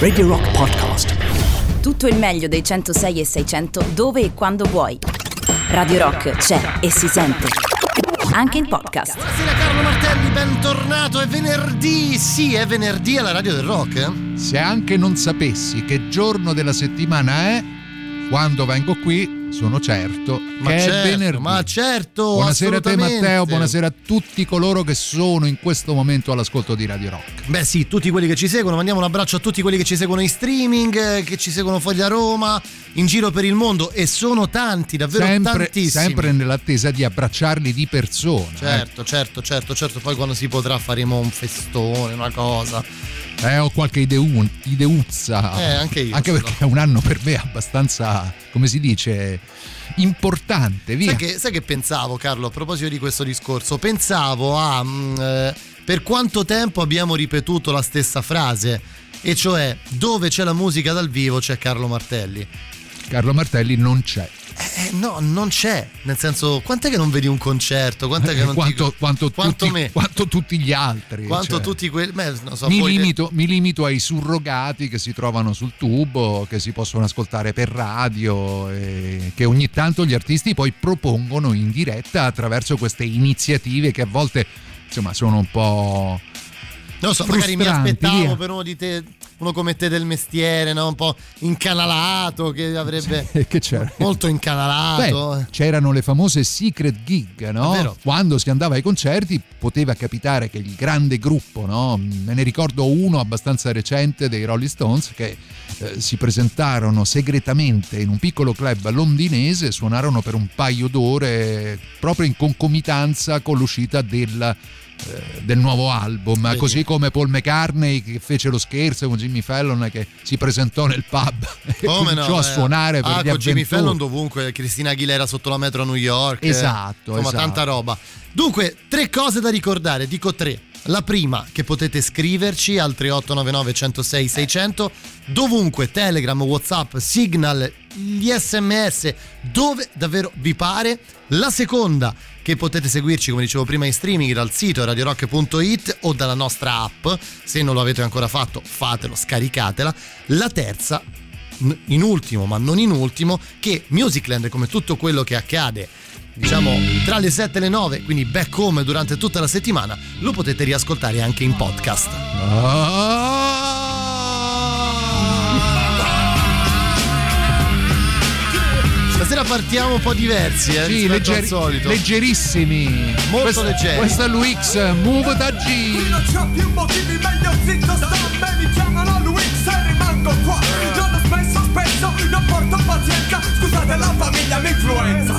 Radio Rock Podcast. Tutto il meglio dei 106 e 600 dove e quando vuoi. Radio Rock c'è e si sente. Anche in podcast. Buonasera Carlo Martelli, bentornato. È venerdì, sì, è venerdì alla Radio del Rock. eh? Se anche non sapessi che giorno della settimana è, quando vengo qui sono certo Ma che certo, è venerdì. ma certo, Buonasera a te. Matteo, buonasera a tutti coloro che sono in questo momento all'ascolto di Radio Rock. Beh sì, tutti quelli che ci seguono, mandiamo un abbraccio a tutti quelli che ci seguono in streaming, eh, che ci seguono fuori da Roma, in giro per il mondo e sono tanti, davvero Sempre, tantissimi. sempre nell'attesa di abbracciarli di persona. Certo, certo, certo, certo, poi quando si potrà faremo un festone, una cosa. Eh, ho qualche ideu- ideuzza. Eh, anche io Anche perché è un anno per me abbastanza, come si dice, importante. Via. Sai che, sai che pensavo, Carlo, a proposito di questo discorso? Pensavo a mm, eh, per quanto tempo abbiamo ripetuto la stessa frase, e cioè dove c'è la musica dal vivo c'è Carlo Martelli. Carlo Martelli non c'è. Eh, no, non c'è. Nel senso, quant'è che non vedi un concerto? Quant'è che non quanto, ti... quanto quanto tutti, me? quanto tutti gli altri. Quanto cioè. tutti quelli... so, mi, limito, mi limito ai surrogati che si trovano sul tubo, che si possono ascoltare per radio, e che ogni tanto gli artisti poi propongono in diretta attraverso queste iniziative che a volte insomma sono un po'. Non so, magari mi aspettavo via. per uno di te, uno come te del mestiere, no? un po' incanalato, che avrebbe che c'era? molto incanalato. Beh, c'erano le famose secret gig, no? Quando si andava ai concerti poteva capitare che il grande gruppo, no? Me ne ricordo uno abbastanza recente dei Rolling Stones che eh, si presentarono segretamente in un piccolo club londinese, suonarono per un paio d'ore proprio in concomitanza con l'uscita del eh, del nuovo album, Vedi. così come Paul McCartney che fece lo scherzo con Jimmy Fallon che si presentò nel pub e Come no? cominciò a eh. suonare per ah, con Jimmy. Fallon dovunque, Cristina Aguilera sotto la metro a New York. eh, Esatto, Insomma, esatto. tanta roba. Dunque, tre cose da ricordare, dico tre. La prima, che potete scriverci al 3899 106 600, dovunque, Telegram, Whatsapp, Signal, gli sms, dove davvero vi pare. La seconda, che potete seguirci, come dicevo prima, in streaming dal sito radiorock.it o dalla nostra app. Se non lo avete ancora fatto, fatelo, scaricatela. La terza, in ultimo, ma non in ultimo, che Musicland, come tutto quello che accade, diciamo tra le 7 e le 9, quindi back home durante tutta la settimana, lo potete riascoltare anche in podcast. Stasera partiamo un po' diversi, eh, Sì, leggeri- al solito. leggerissimi. Molto Questo- leggeri. Questo è l'UX Move da Qui G. non c'ho più motivi, meglio zitto sto Me mi chiamano Luix e rimango qua Non ho spesso, spesso, non porto pazienza Scusate la famiglia mi influenza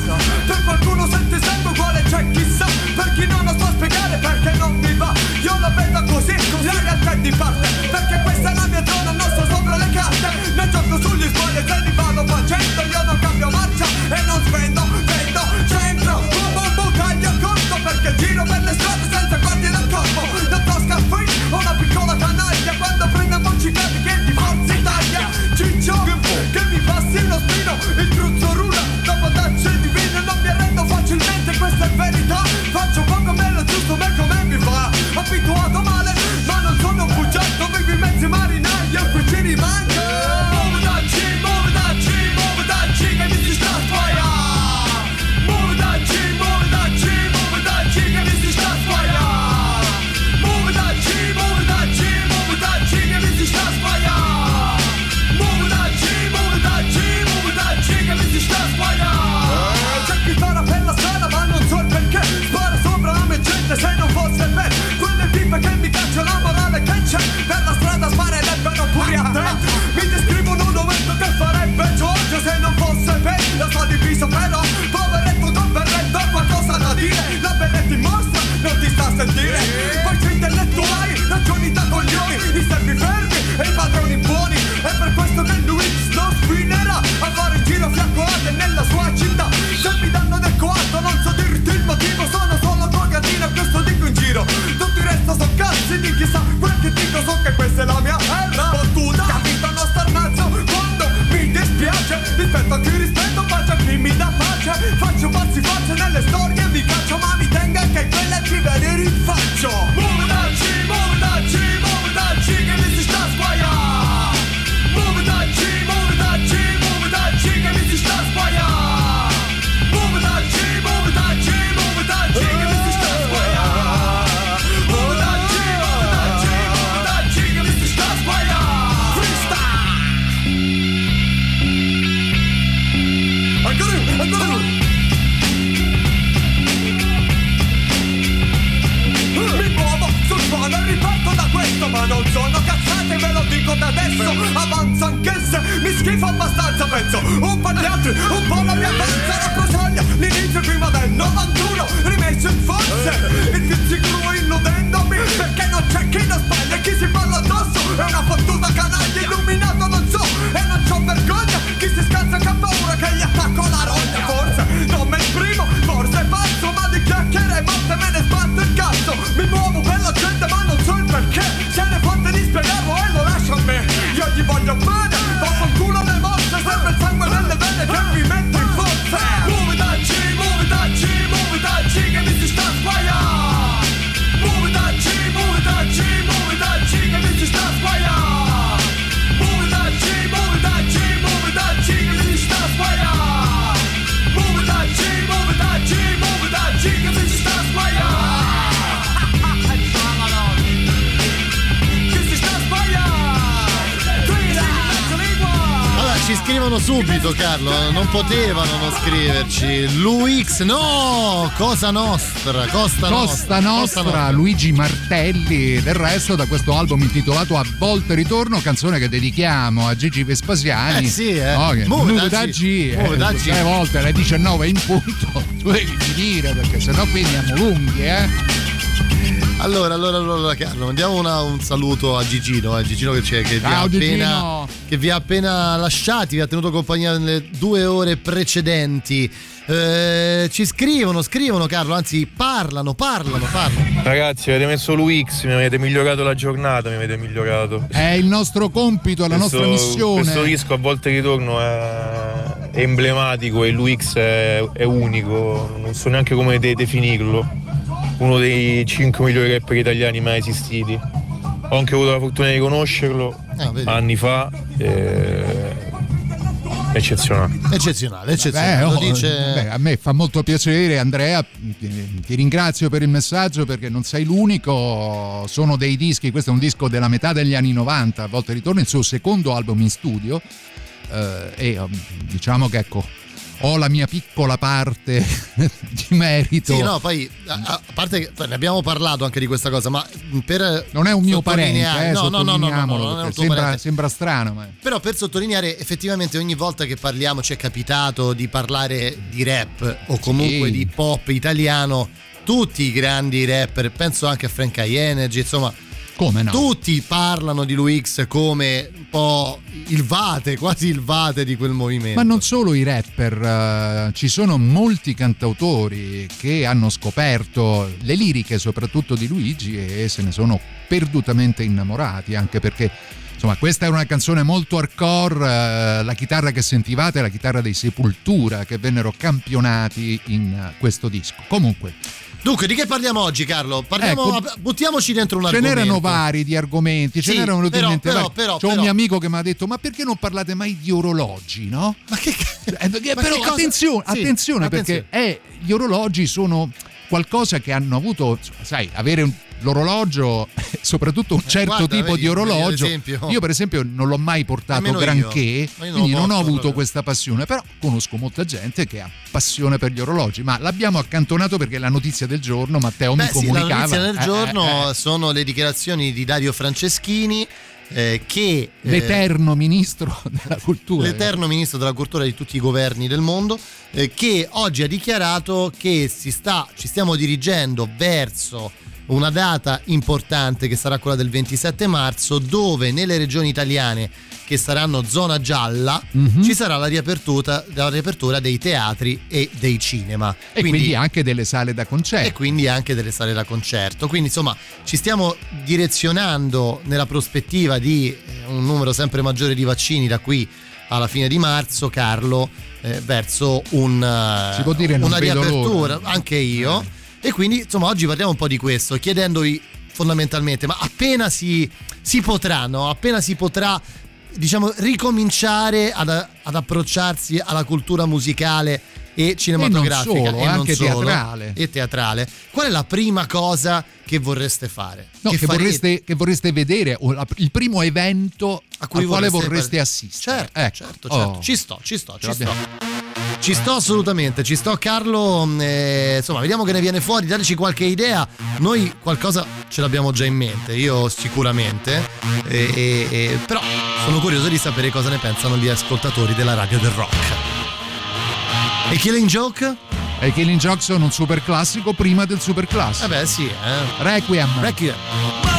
subito, Carlo. Non potevano non scriverci. Luix, no! Cosa nostra? Costa Costa nostra. Nostra, Luigi Martelli, del resto da questo album intitolato A volte ritorno, canzone che dedichiamo a Gigi Vespasiani. Eh sì, eh. No, che da da G, muove eh, da G. tre volte alle 19 in punto, tu devi finire perché sennò qui andiamo lunghi, eh. Allora, allora, allora, Carlo, mandiamo una- un saluto a Gigino, eh, Gigino che, c'è, che, vi ha Ciao, appena, Gigino. che vi ha appena lasciati, vi ha tenuto compagnia nelle due ore precedenti. Eh, ci scrivono, scrivono Carlo, anzi parlano, parlano, parlano. Ragazzi, avete messo l'UX, mi avete migliorato la giornata, mi avete migliorato. È il nostro compito, è la Questo- nostra missione. Questo disco a volte ritorno è, è emblematico e l'UX è, è unico, non so neanche come de- definirlo. Uno dei 5 migliori rapper italiani mai esistiti. Ho anche avuto la fortuna di conoscerlo Ah, anni fa. e- Eccezionale. Eccezionale, eccezionale. Beh, oh, dice... beh, a me fa molto piacere Andrea, ti, ti ringrazio per il messaggio perché non sei l'unico, sono dei dischi, questo è un disco della metà degli anni 90, a volte ritorno il suo secondo album in studio eh, e um, diciamo che ecco, ho la mia piccola parte di merito. Sì, no, poi a, a parte ne abbiamo parlato anche di questa cosa, ma per non è un mio parente, eh, no, no, no, no, no, no, tuo sembra, sembra strano, ma Però per sottolineare effettivamente ogni volta che parliamo ci è capitato di parlare di rap o comunque Sì. di pop italiano, tutti i grandi rapper, penso anche a Frank High Energy, insomma, come no? tutti parlano di Luix come un po' il vate, quasi il vate di quel movimento. Ma non solo i rapper, eh, ci sono molti cantautori che hanno scoperto le liriche soprattutto di Luigi e se ne sono perdutamente innamorati, anche perché insomma questa è una canzone molto hardcore, eh, la chitarra che sentivate è la chitarra dei Sepultura che vennero campionati in eh, questo disco. Comunque, Dunque, di che parliamo oggi, Carlo? Parliamo, Ecco, buttiamoci dentro un ce argomento. n'erano vari di argomenti, ce Sì, n'erano però, talmente però, però, C'ho un mio amico che mi ha detto: Ma perché non parlate mai di orologi, no? Ma che Eh, perché- Ma però che attenzione, Sì, attenzione perché eh, gli orologi sono qualcosa che hanno avuto, sai, avere un- l'orologio, soprattutto un certo guarda, tipo vedi, di orologio. l'esempio.Io per esempio non l'ho mai portato Nemmeno io. granché, Ma io non quindi lo non ho porto, avuto allora. questa passione, però conosco molta gente che ha passione per gli orologi, ma l'abbiamo accantonato perché la notizia del giorno, Matteo Beh, mi sì, comunicava. la notizia del Eh, giorno eh, eh. sono le dichiarazioni di Dario Franceschini eh, che eh, L'eterno ministro della cultura. l'eterno ministro della cultura di tutti i governi del mondo, eh, che oggi ha dichiarato che si sta, ci stiamo dirigendo verso una data importante che sarà quella del 27 marzo, dove nelle regioni italiane che saranno zona gialla Mhm. ci sarà la riapertura, la riapertura dei teatri e dei cinema. E quindi, anche delle sale da concerto. e quindi anche delle sale da concerto. Quindi insomma ci stiamo direzionando nella prospettiva di eh, un numero sempre maggiore di vaccini da qui alla fine di marzo, Carlo, eh, verso un, eh, una riapertura, l'ora. anche io. E quindi insomma oggi parliamo un po' di questo, chiedendovi fondamentalmente, ma appena si, si potrà, no? appena si potrà diciamo ricominciare ad, ad approcciarsi alla cultura musicale e cinematografica solo, e anche solo, teatrale. e teatrale. Qual è la prima cosa che vorreste fare? No, che, farete? vorreste, che vorreste vedere, il primo evento a cui al quale vorreste vorreste assistere. Certo, Ecco. certo, certo. Oh. Ci sto, ci sto, ci sto. Ci sto assolutamente, ci sto Carlo, eh, insomma vediamo che ne viene fuori, dateci qualche idea, noi qualcosa ce l'abbiamo già in mente, io sicuramente, eh, eh, però sono curioso di sapere cosa ne pensano gli ascoltatori della radio del rock. E Killing Joke? E Killing Joke sono un super classico prima del super classico. Eh beh sì, eh. Requiem. Requiem.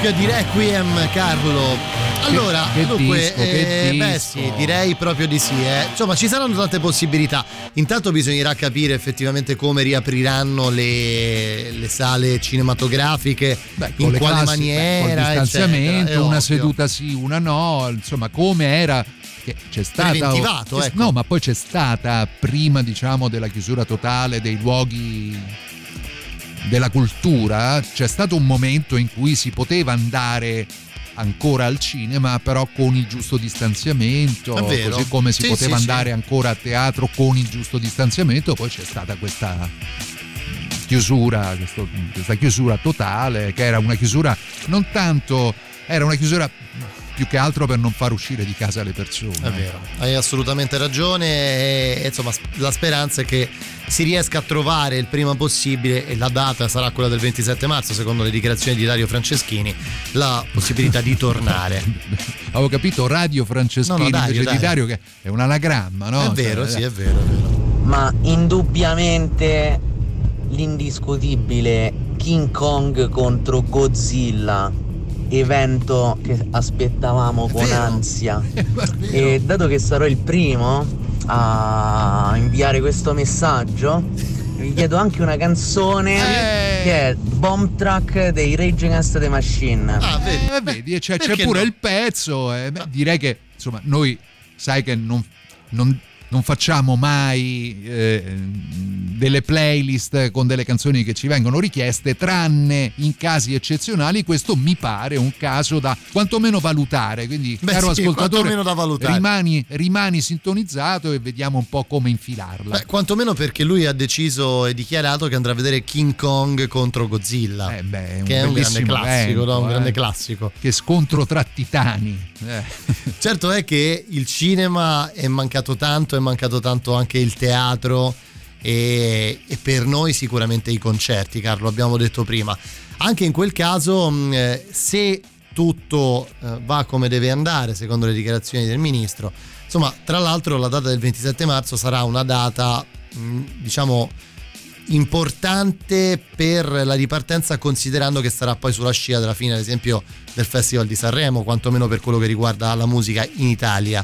Rock di Requiem, Carlo. Allora, che, che dunque, disco, eh, beh sì, direi proprio di sì. eh. Insomma, ci saranno tante possibilità. Intanto bisognerà capire effettivamente come riapriranno le, le sale cinematografiche, Beh, in le quale classi, beh, maniera, col distanziamento, eccetera, è una ovvio. seduta sì, una no, insomma, come era che c'è stata ecco. No, ma poi c'è stata prima, diciamo, della chiusura totale dei luoghi della cultura, c'è stato un momento in cui si poteva andare ancora al cinema, però con il giusto distanziamento, così come si Sì, poteva sì, sì. andare ancora a teatro con il giusto distanziamento, poi c'è stata questa chiusura, questa chiusura totale, che era una chiusura non tanto, era una chiusura più che altro per non far uscire di casa le persone. È vero, hai assolutamente ragione e insomma la speranza è che si riesca a trovare il prima possibile e la data sarà quella del 27 marzo secondo le dichiarazioni di Dario Franceschini la possibilità di tornare. Avevo capito Radio Franceschini No, no, Dario, invece di Dario. Dario che è un anagramma, no? è vero, Cioè, sì, è vero, è vero. ma indubbiamente l'indiscutibile King Kong contro Godzilla, evento che aspettavamo È con vero. ansia. E dato che sarò il primo a inviare questo messaggio, vi chiedo anche una canzone Eh. che è Bomb Track dei Rage Against the Machine. Ah, vedi. Eh, vedi, e c'è, pure no? il pezzo. eh, beh, direi che insomma, noi sai che non, non- non facciamo mai eh, delle playlist con delle canzoni che ci vengono richieste, tranne in casi eccezionali. Questo mi pare un caso da quantomeno valutare. Quindi, Beh, caro sì, ascoltatore, quantomeno da valutare. rimani, rimani sintonizzato e vediamo un po' come infilarla. Beh, quantomeno perché lui ha deciso e dichiarato che andrà a vedere King Kong contro Godzilla. Eh, beh, che è un grande classico, evento, no? un eh. grande classico. Che scontro tra titani. Eh. Certo è che il cinema è mancato tanto, è mancato tanto anche il teatro e, e per noi sicuramente i concerti, Carlo, abbiamo detto prima. Anche in quel caso, mh, eh, se tutto eh, va come deve andare, secondo le dichiarazioni del ministro, insomma, tra l'altro la data del 27 marzo sarà una data, mh, diciamo, importante per la ripartenza considerando che sarà poi sulla scia della fine ad esempio del Festival di Sanremo quantomeno per quello che riguarda la musica in Italia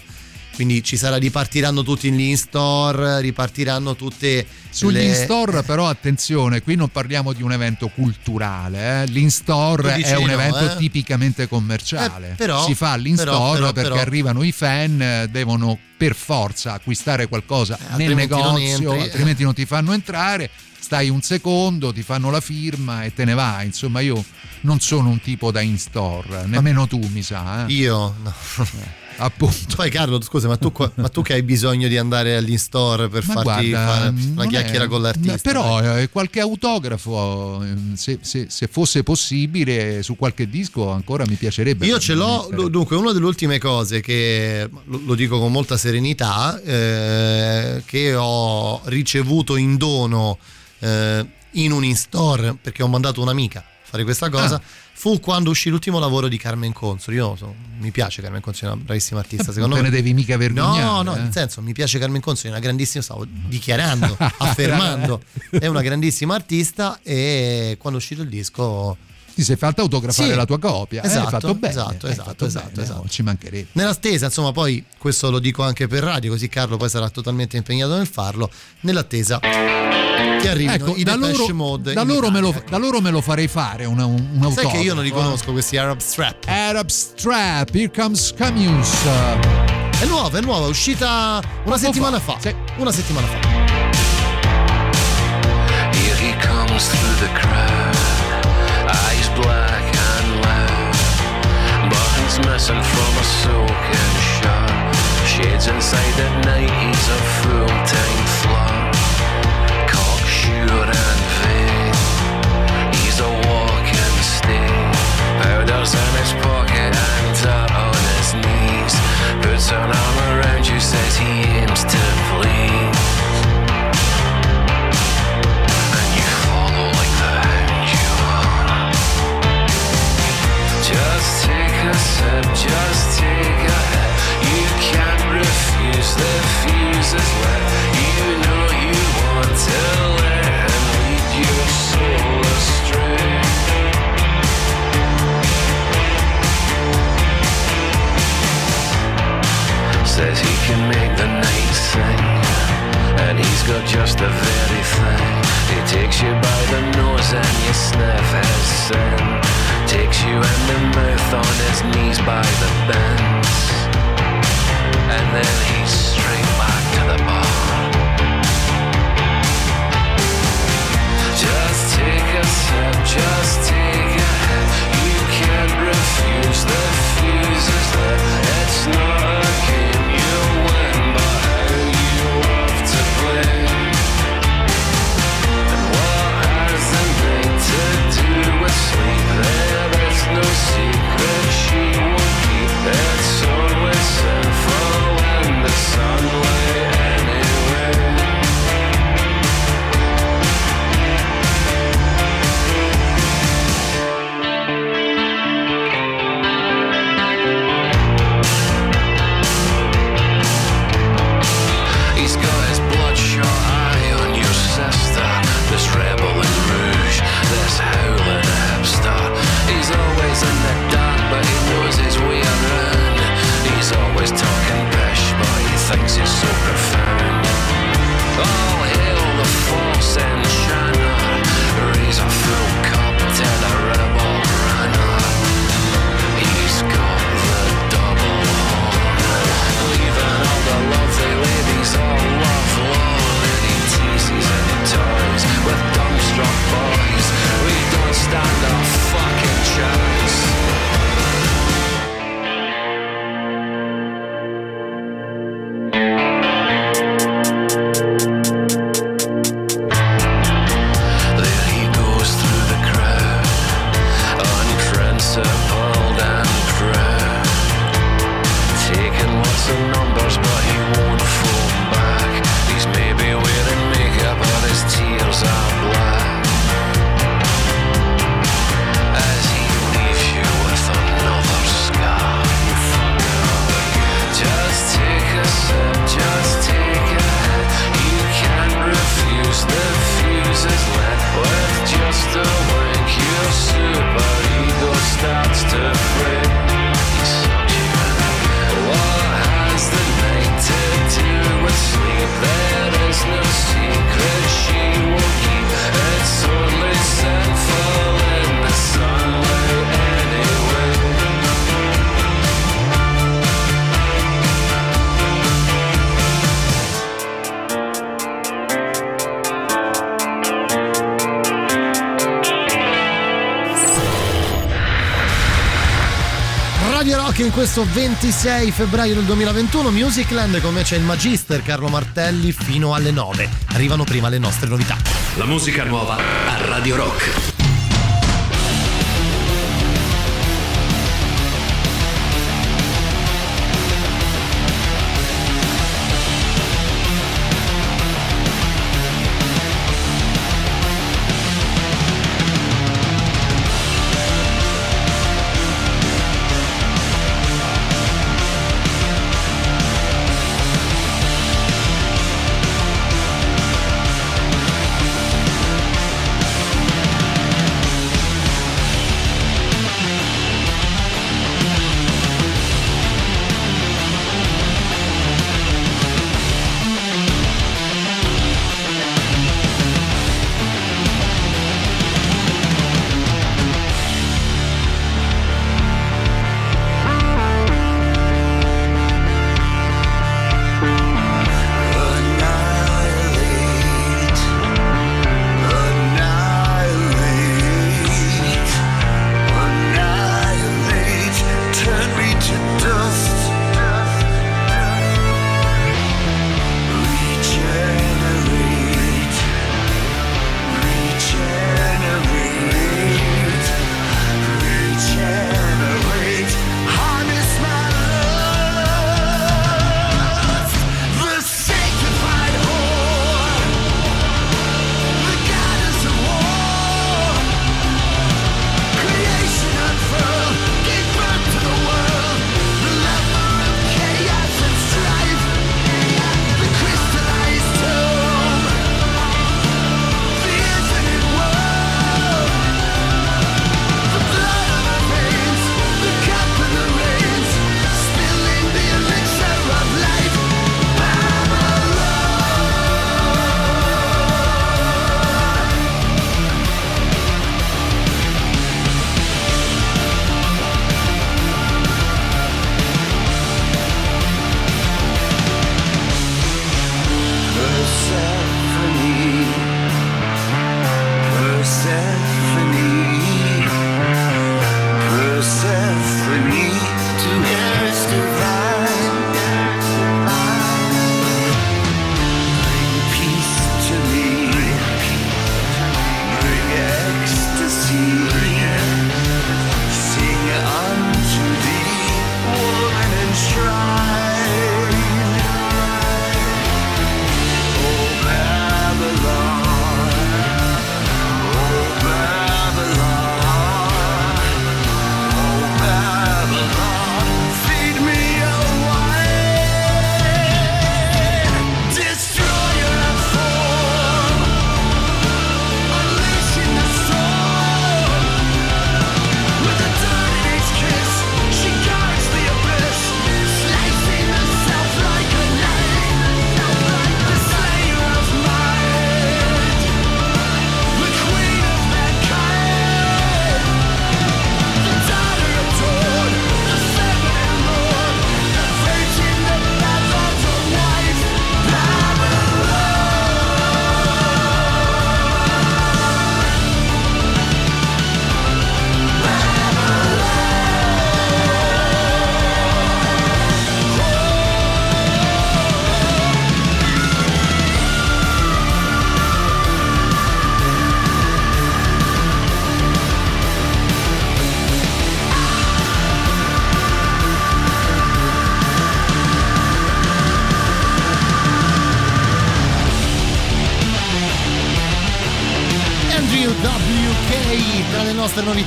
quindi ci sarà ripartiranno tutti gli in store ripartiranno tutte Sugli le... in-store però attenzione, qui non parliamo di un evento culturale, eh. l'in-store è un no, evento eh? tipicamente commerciale, Eh, però- si fa all'in-store però- però- perché arrivano i fan, eh, devono per forza acquistare qualcosa nel altrimenti non negozio, entri. altrimenti non ti fanno entrare, stai un secondo, ti fanno la firma e te ne vai, insomma io non sono un tipo da in-store, nemmeno tu mi sa, eh. io no. Appunto. poi Carlo scusa ma tu, ma tu che hai bisogno di andare all'in store per Ma farti guarda, fare una è- chiacchiera con l'artista Però dai. eh, qualche autografo, ehm, se, se- se fosse possibile, su qualche disco ancora mi piacerebbe. Io ce l'ho, mettere. dunque una delle ultime cose che lo, lo dico con molta serenità, eh, che ho ricevuto in dono eh, in un in-store perché ho mandato un'amica a fare questa cosa. Ah. Fu quando uscì l'ultimo lavoro di Carmen Consoli. Io so- mi piace Carmen Consoli, è una bravissima artista. Secondo non te me ne devi mica vergognare. No, no, eh. nel senso, mi piace Carmen Consoli, è una grandissima, stavo dichiarando, affermando, è una grandissima artista e quando è uscito il disco Ti sei fatta autografare Sì, la tua copia. eh, esatto, hai fatto bene. esatto, esatto, fatto esatto, bene, esatto. no, ci mancherebbe. Nell'attesa, insomma, poi questo lo dico anche per radio, così Carlo poi sarà totalmente impegnato nel farlo. Nell'attesa che arrivino Ecco, i da loro, Mode. da loro me lo, Italia, ecco. da loro me lo farei fare una, un, un Sai che io non li autografo, eh. conosco questi Arab Strap. Arab Strap, Here Comes Camus. È nuova, è nuova, è uscita una settimana fa. Sì. Una settimana fa. Here he comes through the crowd, Buttons missing from a soaking shirt. Shades inside the night, he's a full-time flirt. Cocksure and vain, he's a walking stain. Powders in his pocket and dirt on his knees. Puts an arm around you, says he aims to please. You can refuse the fuses where you know you want to let lead your soul astray. Says he can make the nice thing And he's got just the very thing. It takes you by the nose and you sniff his sin. Takes you and the mouth on his knees by the bends. And then he's straight back to the bar. Just take a sip, just take a hit. You can't refuse the questo 26 febbraio del 2021, Musicland, con me c'è il Magister Carlo Martelli fino alle 9. Arrivano prima le nostre novità. La musica nuova a Radio Rock.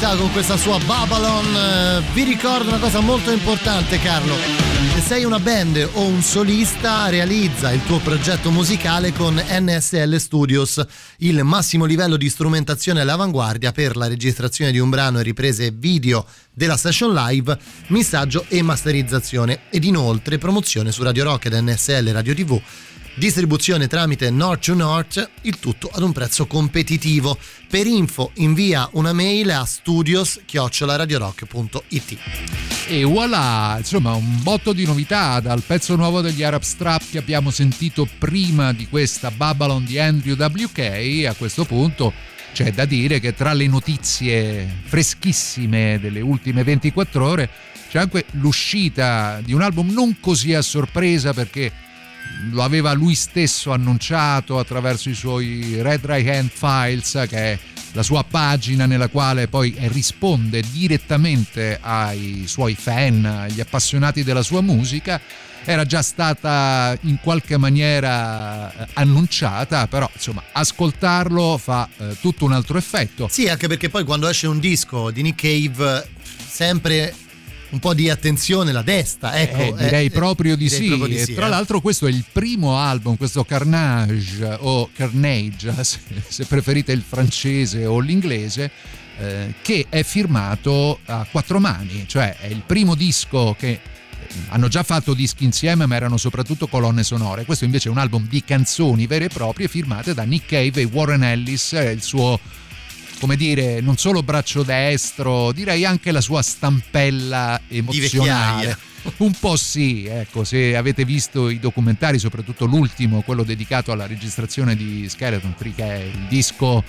Novità con questa sua Babylon. Eh, vi ricordo una cosa molto importante, Carlo. Se sei una band o un solista, realizza il tuo progetto musicale con NSL Studios, il massimo livello di strumentazione all'avanguardia per la registrazione di un brano e riprese video della session live, missaggio e masterizzazione ed inoltre promozione su Radio Rock ed NSL Radio TV distribuzione tramite North to North, il tutto ad un prezzo competitivo. Per info invia una mail a studios-radiorock.it. E voilà, insomma un botto di novità dal pezzo nuovo degli Arab Strap che abbiamo sentito prima di questa Babylon di Andrew WK. A questo punto c'è da dire che tra le notizie freschissime delle ultime 24 ore c'è anche l'uscita di un album non così a sorpresa perché lo aveva lui stesso annunciato attraverso i suoi Red Right Hand Files, che è la sua pagina nella quale poi risponde direttamente ai suoi fan, agli appassionati della sua musica. Era già stata in qualche maniera eh, annunciata, però insomma ascoltarlo fa eh, tutto un altro effetto. Sì, anche perché poi quando esce un disco di Nick Cave, sempre un po' di attenzione la destra, ecco. Eh, direi eh, proprio di direi sì. proprio di E sì, tra eh. l'altro questo è il primo album, questo Carnage o Carnage, se, se preferite il francese o l'inglese, eh, che è firmato a quattro mani, cioè è il primo disco che eh, hanno già fatto dischi insieme ma erano soprattutto colonne sonore questo invece è un album di canzoni vere e proprie firmate da Nick Cave e Warren Ellis eh, il suo come dire, non solo braccio destro, direi anche la sua stampella emozionale. Un po' sì, ecco, se avete visto i documentari, soprattutto l'ultimo, quello dedicato alla registrazione di Skeleton Tree, che è il disco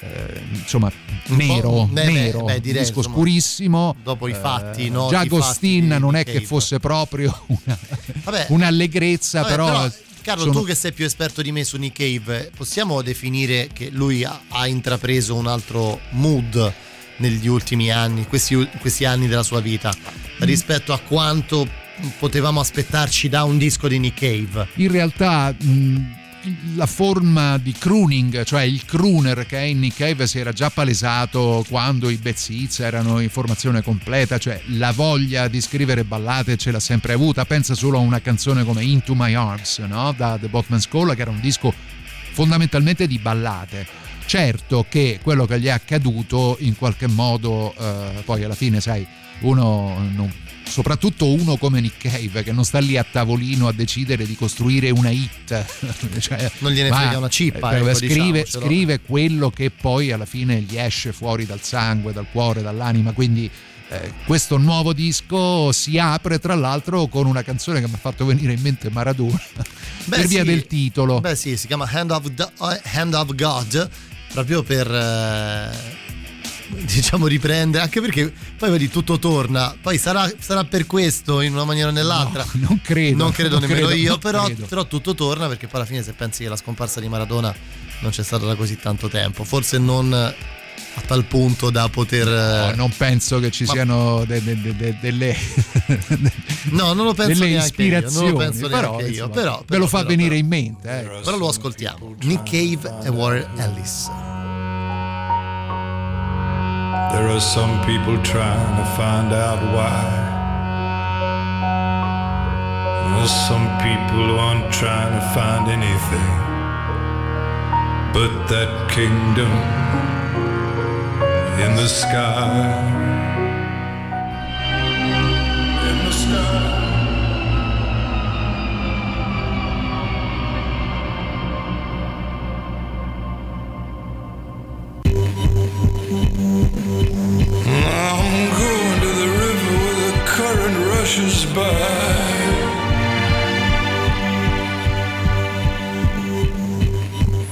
eh, insomma nero, beh, beh, nero, beh, un direi, disco insomma, scurissimo. dopo i fatti, Eh, no, già Agostin non è che fosse proprio una, Vabbè, un'allegrezza, vabbè, però, Carlo, sono- tu che sei più esperto di me su Nick Cave, possiamo definire che lui ha, ha intrapreso un altro mood negli ultimi anni, questi, questi anni della sua vita, Mm. rispetto a quanto potevamo aspettarci da un disco di Nick Cave? in realtà mh, la forma di crooning, cioè il crooner che è in Nick Cave si era già palesato quando i Seeds erano in formazione completa, cioè la voglia di scrivere ballate ce l'ha sempre avuta. Pensa solo a una canzone come Into My Arms, no? da The Botman's Call, che era un disco fondamentalmente di ballate. Certo che quello che gli è accaduto in qualche modo, eh, poi alla fine, sai, uno non- soprattutto uno come Nick Cave che non sta lì a tavolino a decidere di costruire una hit Cioè, Non gliene frega una cippa, eh, ecco, scrive, diciamocelo. scrive quello che poi alla fine gli esce fuori dal sangue dal cuore dall'anima quindi eh, questo nuovo disco si apre tra l'altro con una canzone che mi ha fatto venire in mente Maradona Beh, per via sì. del titolo Beh sì, si chiama Hand of, the- eh, Hand of God, proprio per... eh, diciamo riprendere anche perché poi vedi tutto torna poi sarà, sarà per questo in una maniera o nell'altra No, non credo non credo non nemmeno credo, io però, credo. però tutto torna perché poi alla fine se pensi che la scomparsa di Maradona non c'è stata da così tanto tempo forse non a tal punto da poter No, eh, non penso che ci Ma- siano de- de- de- de- delle, no non lo penso delle io, ispirazioni, non lo penso però, io insomma, però, ve però, lo fa però, venire in mente. ecco. però lo ascoltiamo Nick Cave e Warren Ellis There are some people trying to find out why. There's some people who aren't trying to find anything but that kingdom in the sky. In the sky. By.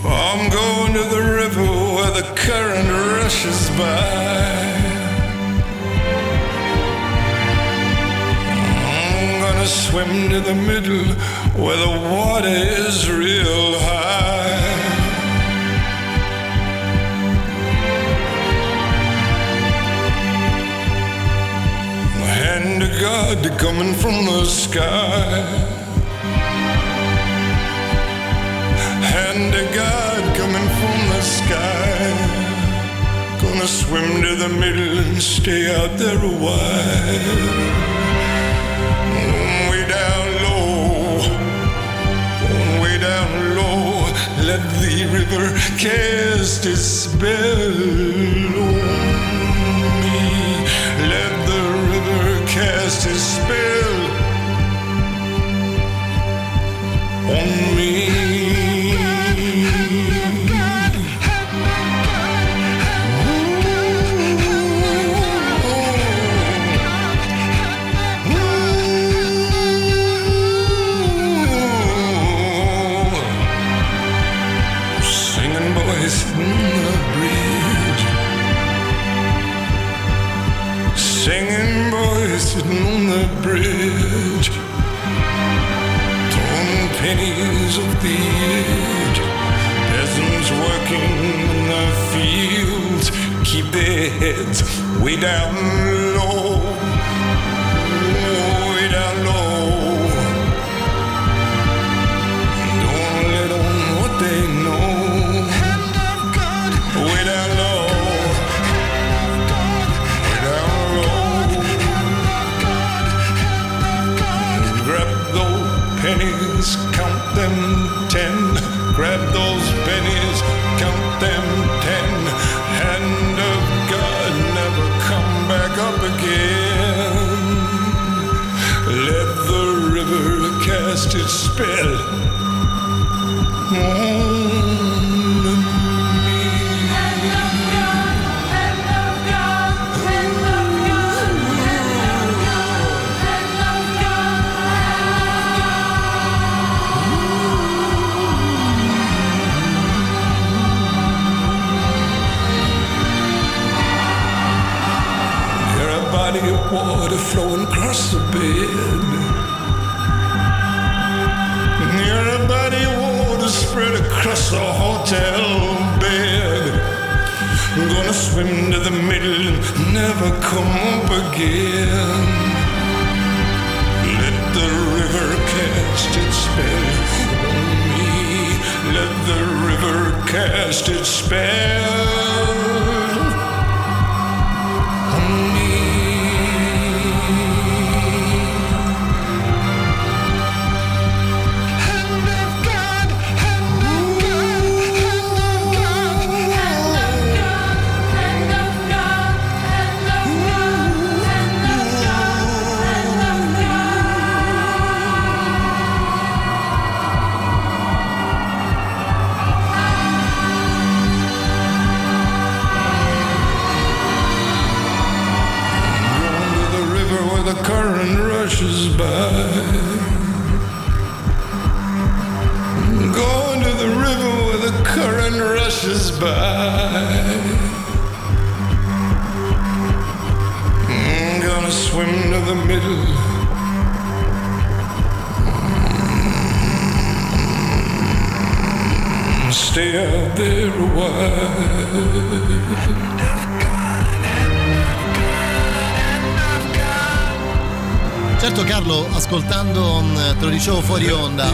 I'm going to the river where the current rushes by. I'm gonna swim to the middle where the water is real high. Hand of God coming from the sky. Hand of God coming from the sky. Gonna swim to the middle and stay out there a while. Mm, Way down low, going way down low. Let the river cast its spell cast its spell on me. Certo Carlo, ascoltando, mm, te lo dicevo fuori onda,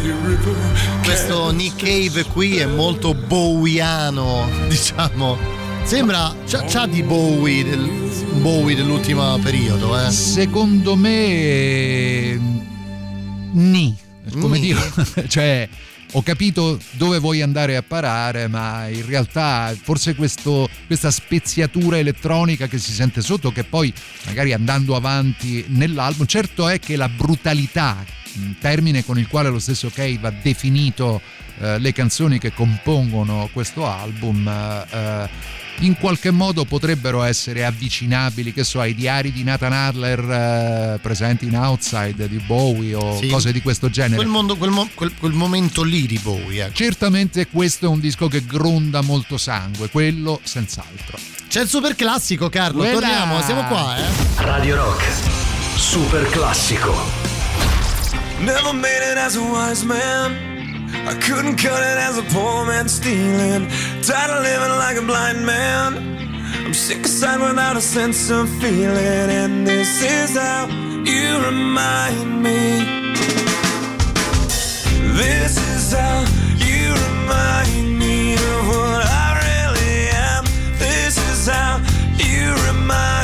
questo Nick Cave qui è molto bowiano, diciamo. Sembra, c'ha, c'ha di Bowie, del, Bowie dell'ultimo periodo, eh. Secondo me, ni, come Ni. dire, cioè ho capito dove vuoi andare a parare, ma in realtà forse questo- questa speziatura elettronica che si sente sotto, che poi magari andando avanti nell'album, certo è che la brutalità, termine con il quale lo stesso Cave ha definito eh, le canzoni che compongono questo album, eh, in qualche modo potrebbero essere avvicinabili, che so, ai diari di Nathan Adler eh, presenti in Outside di Bowie o Sì. cose di questo genere. Quel, mondo- quel mo- quel- quel momento lì di Bowie, ecco. Certamente questo è un disco che gronda molto sangue, quello senz'altro. C'è il super classico, Carlo. Quella- Torniamo, siamo qua, eh. Radio Rock, super classico. Never made it as a wise man. I couldn't cut it as a poor man stealing. Tired of living like a blind man. I'm sick of aside without a sense of feeling. And this is how you remind me. This is how you remind me of what I really am. This is how you remind me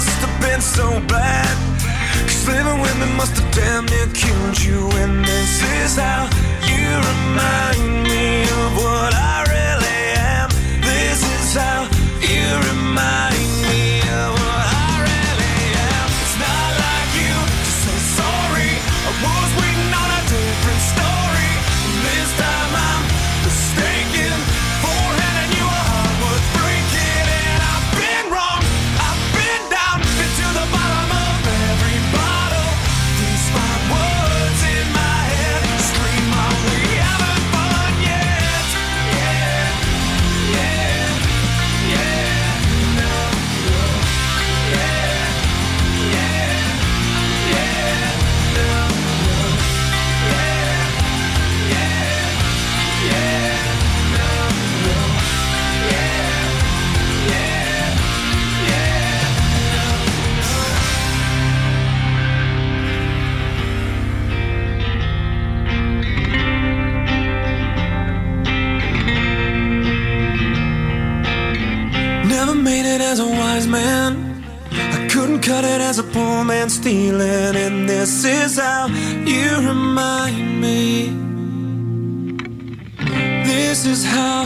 must have been so bad. Cause living with me must have damn near killed you. And this is how you remind me of what. Man stealing. And this is how you remind me. This is how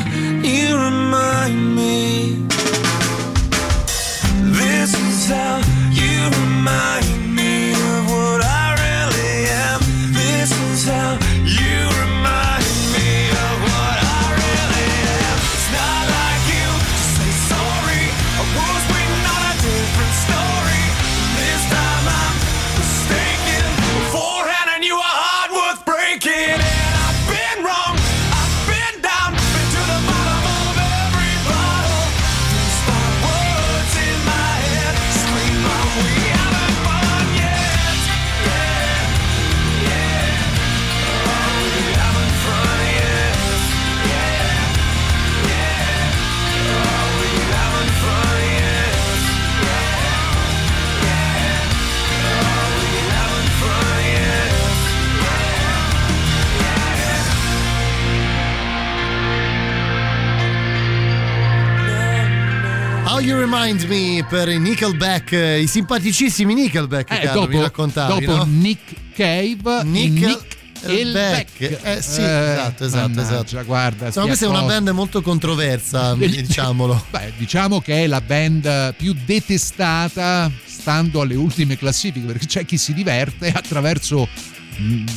Remind Me per i Nickelback, eh, i simpaticissimi Nickelback Eh, che mi dopo, raccontavi, dopo no? Nick Cave, Nick Nick il Beck. Beck. Eh sì, esatto, esatto, mannaggia, esatto. Guarda, Insomma, questa è una band molto controversa, diciamolo. Beh, diciamo che è la band più detestata stando alle ultime classifiche, perché c'è chi si diverte attraverso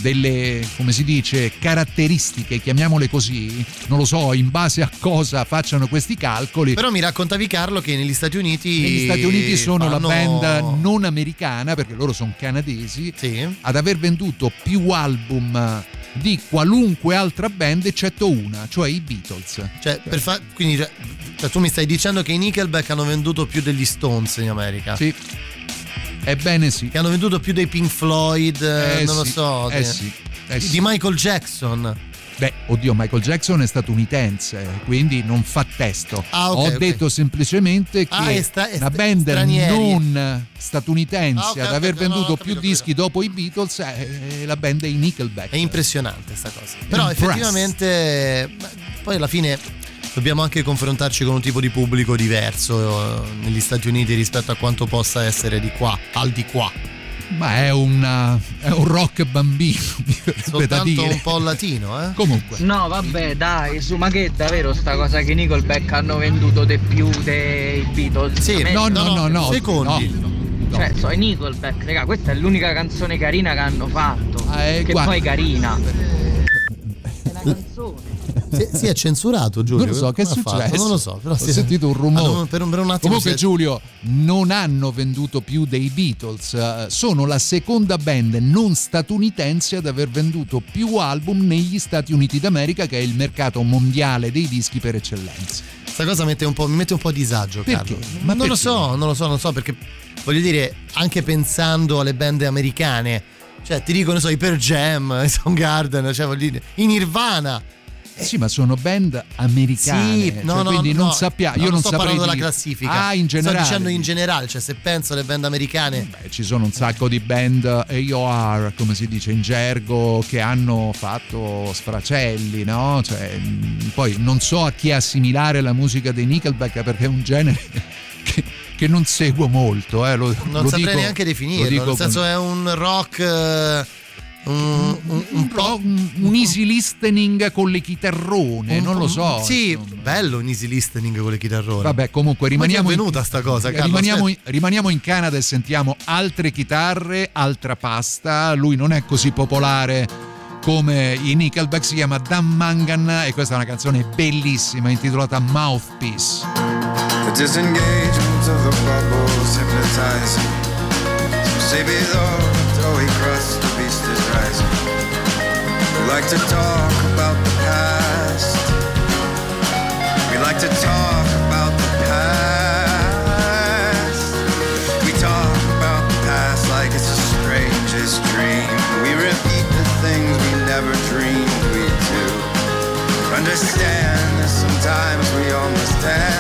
delle, come si dice, caratteristiche, chiamiamole così, non lo so, in base a cosa facciano questi calcoli. Però mi raccontavi Carlo che negli Stati Uniti Negli Stati Uniti sono fanno- la band non americana, perché loro sono canadesi, ad aver venduto più album di qualunque altra band eccetto una, cioè i Beatles. Cioè, per fa- quindi cioè, tu mi stai dicendo che i Nickelback hanno venduto più degli Stones in America? Sì. Ebbene sì. Che hanno venduto più dei Pink Floyd, eh, Eh non lo sì, so. eh di- sì, eh di, sì. Michael Jackson. Beh, oddio, Michael Jackson è statunitense, quindi non fa testo. Ah, ok, Ho ok. detto semplicemente che Ah, sta- una band stranieri. non statunitense Ah, ok, ad aver no, venduto ho più capito, dischi dopo i Beatles è la band dei Nickelback. È impressionante sta cosa. Però Impressed. effettivamente poi alla fine dobbiamo anche confrontarci con un tipo di pubblico diverso eh, negli Stati Uniti rispetto a quanto possa essere di qua, al di qua. Ma è, una, è un rock bambino, Soltanto un po' latino, eh? Comunque. No, vabbè, dai, su, ma che è davvero sta cosa che Nickelback hanno venduto di più dei Beatles? Sì, no, no, no, no. Secondi. no. Cioè, so i Nickelback, raga, questa è l'unica canzone carina che hanno fatto. eh, che guarda- poi carina. Si, si è censurato Giulio. Non lo so, che è successo? Non lo so, però Ho si- sentito un rumore. Ah, per, un- per un attimo Comunque, è- Giulio, non hanno venduto più dei Beatles. eh, Sono la seconda band non statunitense ad aver venduto più album negli Stati Uniti d'America, che è il mercato mondiale dei dischi per eccellenza. Questa cosa mette un po', mi mette un po' a disagio, Perché? Carlo. Ma non lo perché? so, non lo so, non so perché voglio dire, anche pensando alle band americane, cioè ti dico, ne so, i Per Jam, i Soundgarden, cioè voglio dire, i Nirvana. Sì, ma sono band americane. Sì, cioè, no, no, quindi no, non sappiamo. Io non, sto saprei parlando della classifica. Ah, in generale. Sto dicendo in generale, cioè se penso alle band americane. Beh, ci sono un sacco di band AOR, come si dice in gergo, che hanno fatto sfracelli, no? Cioè, mh, poi non so a chi assimilare la musica dei Nickelback perché è un genere che, che non seguo molto. Eh. Lo, Non lo saprei dico- neanche lo definirlo, dico nel senso è un rock eh, un, un- un po' un, un easy listening con le chitarrone, un- non lo so. Sì, insomma. bello un easy listening con le chitarrone. Vabbè, comunque rimaniamo in- venuta sta cosa, Carlo? rimaniamo, in, rimaniamo in Canada e sentiamo altre chitarre, altra pasta. Lui non è così popolare come i Nickelback, si chiama Dan Mangan e questa è una canzone bellissima intitolata Mouthpiece. The disengagement of the bubbles hypnotizing. Say below, doughy crust, the beast is rising. We like to talk about the past. We like to talk about the past. We talk about the past like it's the strangest dream. We repeat the things we never dreamed we'd do. Understand that sometimes we fuckery, but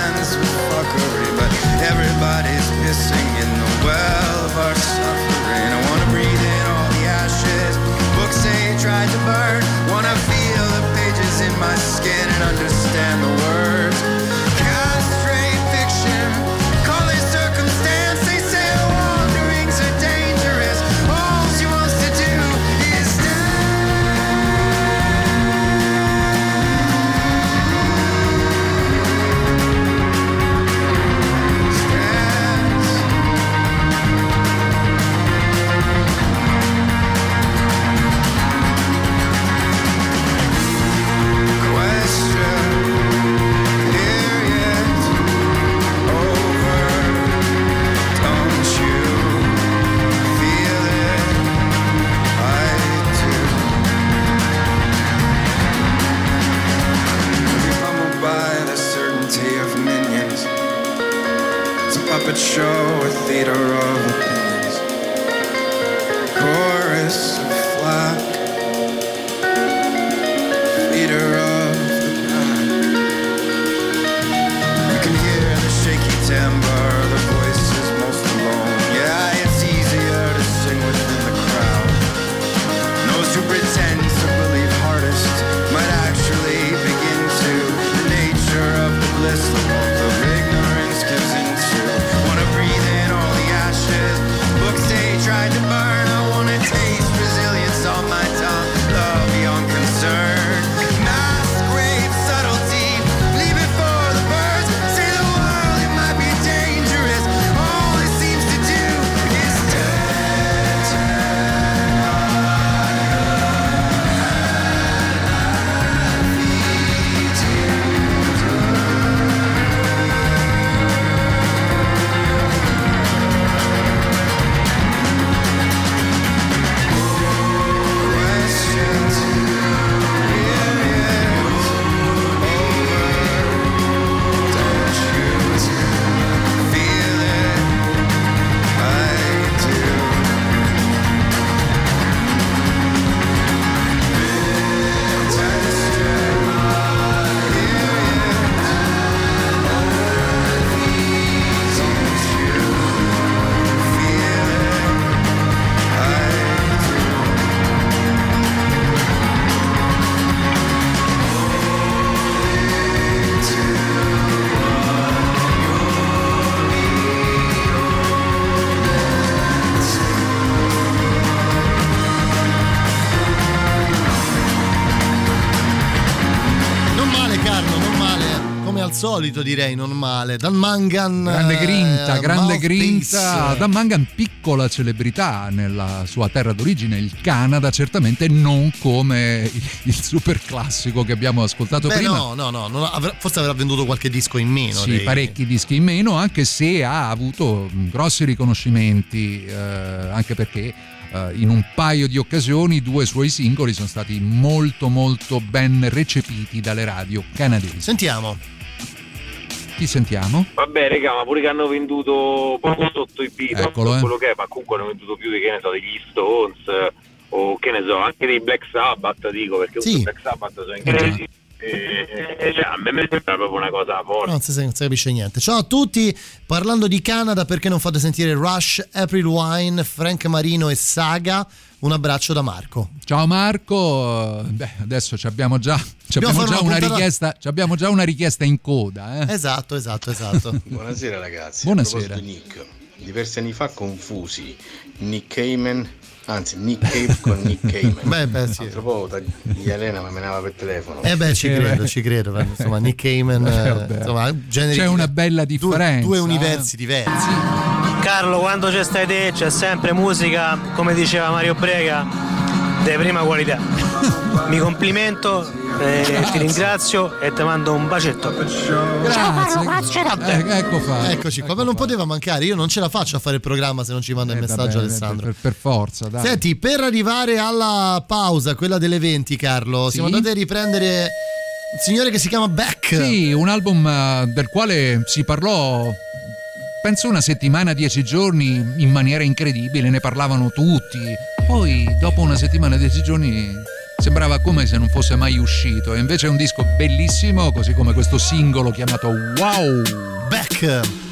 pissing in the well of our suffering. I wanna breathe in all the ashes books they tried to burn. Wanna feel the pages in my skin and understand show, a theater of direi, non male. Dal Mangan. Grande grinta, eh, grande grinta. Dan Mangan, piccola celebrità nella sua terra d'origine, il Canada, certamente non come il, super classico che abbiamo ascoltato Beh, prima. no, no, no, avrà- forse avrà venduto qualche disco in meno. Sì, dei- parecchi dischi in meno, anche se ha avuto mh, grossi riconoscimenti, eh, anche perché eh, in un paio di occasioni due suoi singoli sono stati molto molto ben recepiti dalle radio canadesi. Sentiamo. Chi sentiamo? Vabbè, raga, ma pure che hanno venduto poco sotto i Beatles, Eccolo, eh. quello che è, ma comunque hanno venduto più di che ne so, degli Stones eh, o che ne so, anche dei Black Sabbath, dico, perché Sì. i Black Sabbath sono inglesi. E, e, cioè, a me mi sembra proprio una cosa forte. Non si, non si capisce niente. Ciao a tutti, parlando di Canada, perché non fate sentire Rush, April Wine, Frank Marino e Saga? Un abbraccio da Marco. Ciao Marco, beh, adesso ci abbiamo già, abbiamo già una una puntata- richiesta, ci abbiamo già una richiesta in coda. eh. Esatto, esatto, esatto. Buonasera ragazzi. Buonasera. A proposito di Nick, diversi anni fa confusi Nick Cayman, anzi Nick Cave con Nick Cayman. Beh, beh, sì. L'altra volta di Elena mi menava per telefono. Eh beh, ci credo, ci credo. Insomma, Nick Cayman, Eh, vabbè. insomma, generi- C'è una bella due, differenza. due eh. universi diversi. Carlo, quando c'è stai te c'è sempre musica, come diceva Mario Brega, di prima qualità. Mi complimento, eh, ti ringrazio e ti mando un bacetto. Grazie. Eh, ecco fatto. Eccoci qua, ma non poteva mancare. Io non ce la faccio a fare il programma se non ci manda il Eh, messaggio vabbè, Alessandro. Per, per forza, dai. Senti, per arrivare alla pausa, quella delle 20, Carlo, siamo Sì? andati a riprendere un signore che si chiama Beck. Sì, un album eh, del quale si parlò penso una settimana, dieci giorni in maniera incredibile, ne parlavano tutti. Poi dopo una settimana, dieci giorni sembrava come se non fosse mai uscito. E invece è un disco bellissimo, così come questo singolo chiamato Wow. Beck.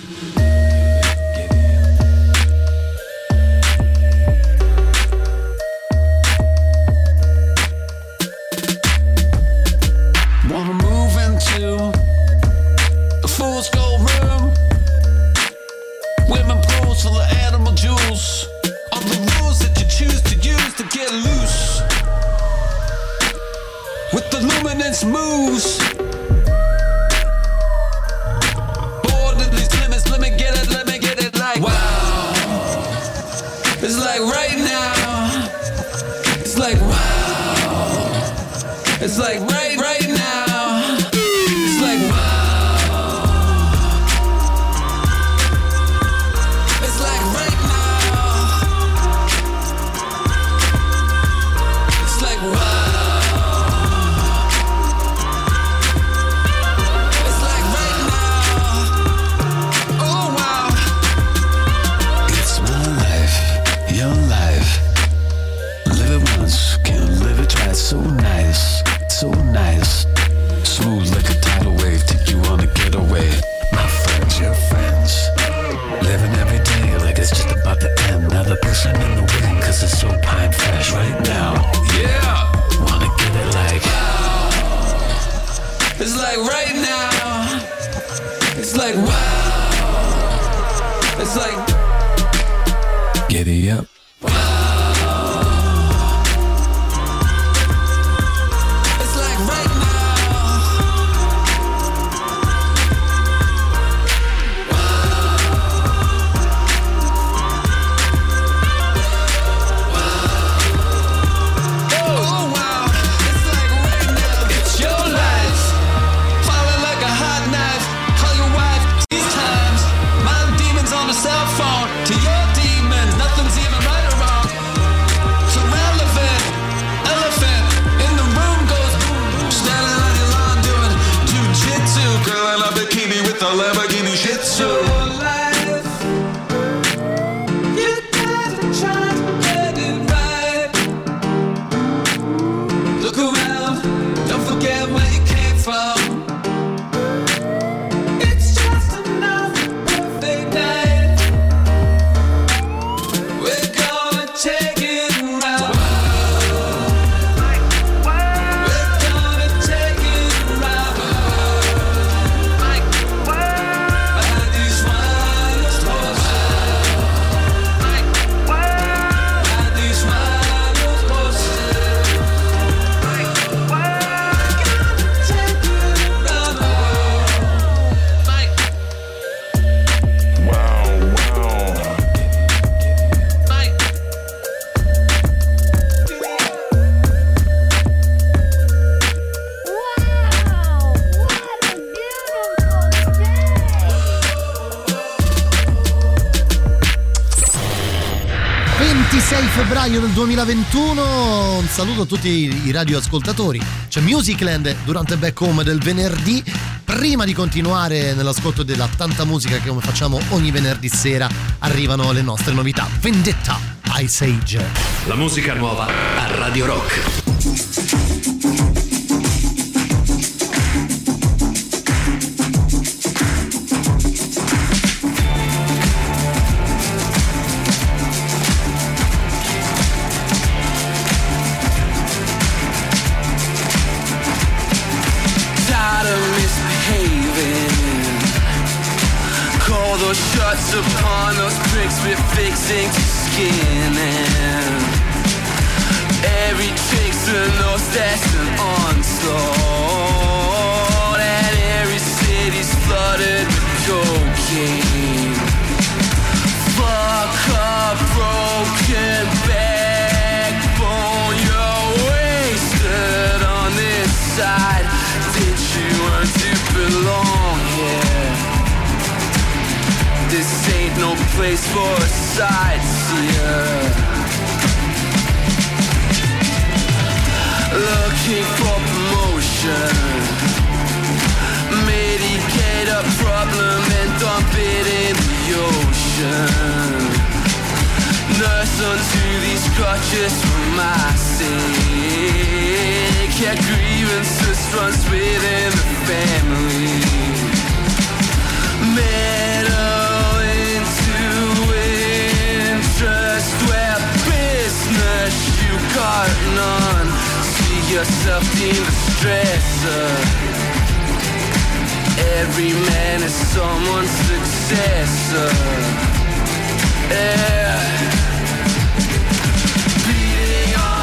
2021, un saluto a tutti i radioascoltatori. C'è Musicland durante Back Home del venerdì. Prima di continuare nell'ascolto della tanta musica che come facciamo ogni venerdì sera, arrivano le nostre novità. Vendetta, Ice Age. La musica nuova a Radio Rock. What's upon those bricks we're fixing to skin and Every trickster knows that's an onslaught And every city's flooded with cocaine. Fuck a broken no place for a sightseer Looking for promotion. Mitigate a problem and dump it in the ocean. Nurse onto these crutches for my sake. Yeah, grievances runs within the family. Meddle got none See yourself deemed the stressor. Every man is someone's successor. Yeah. Beating on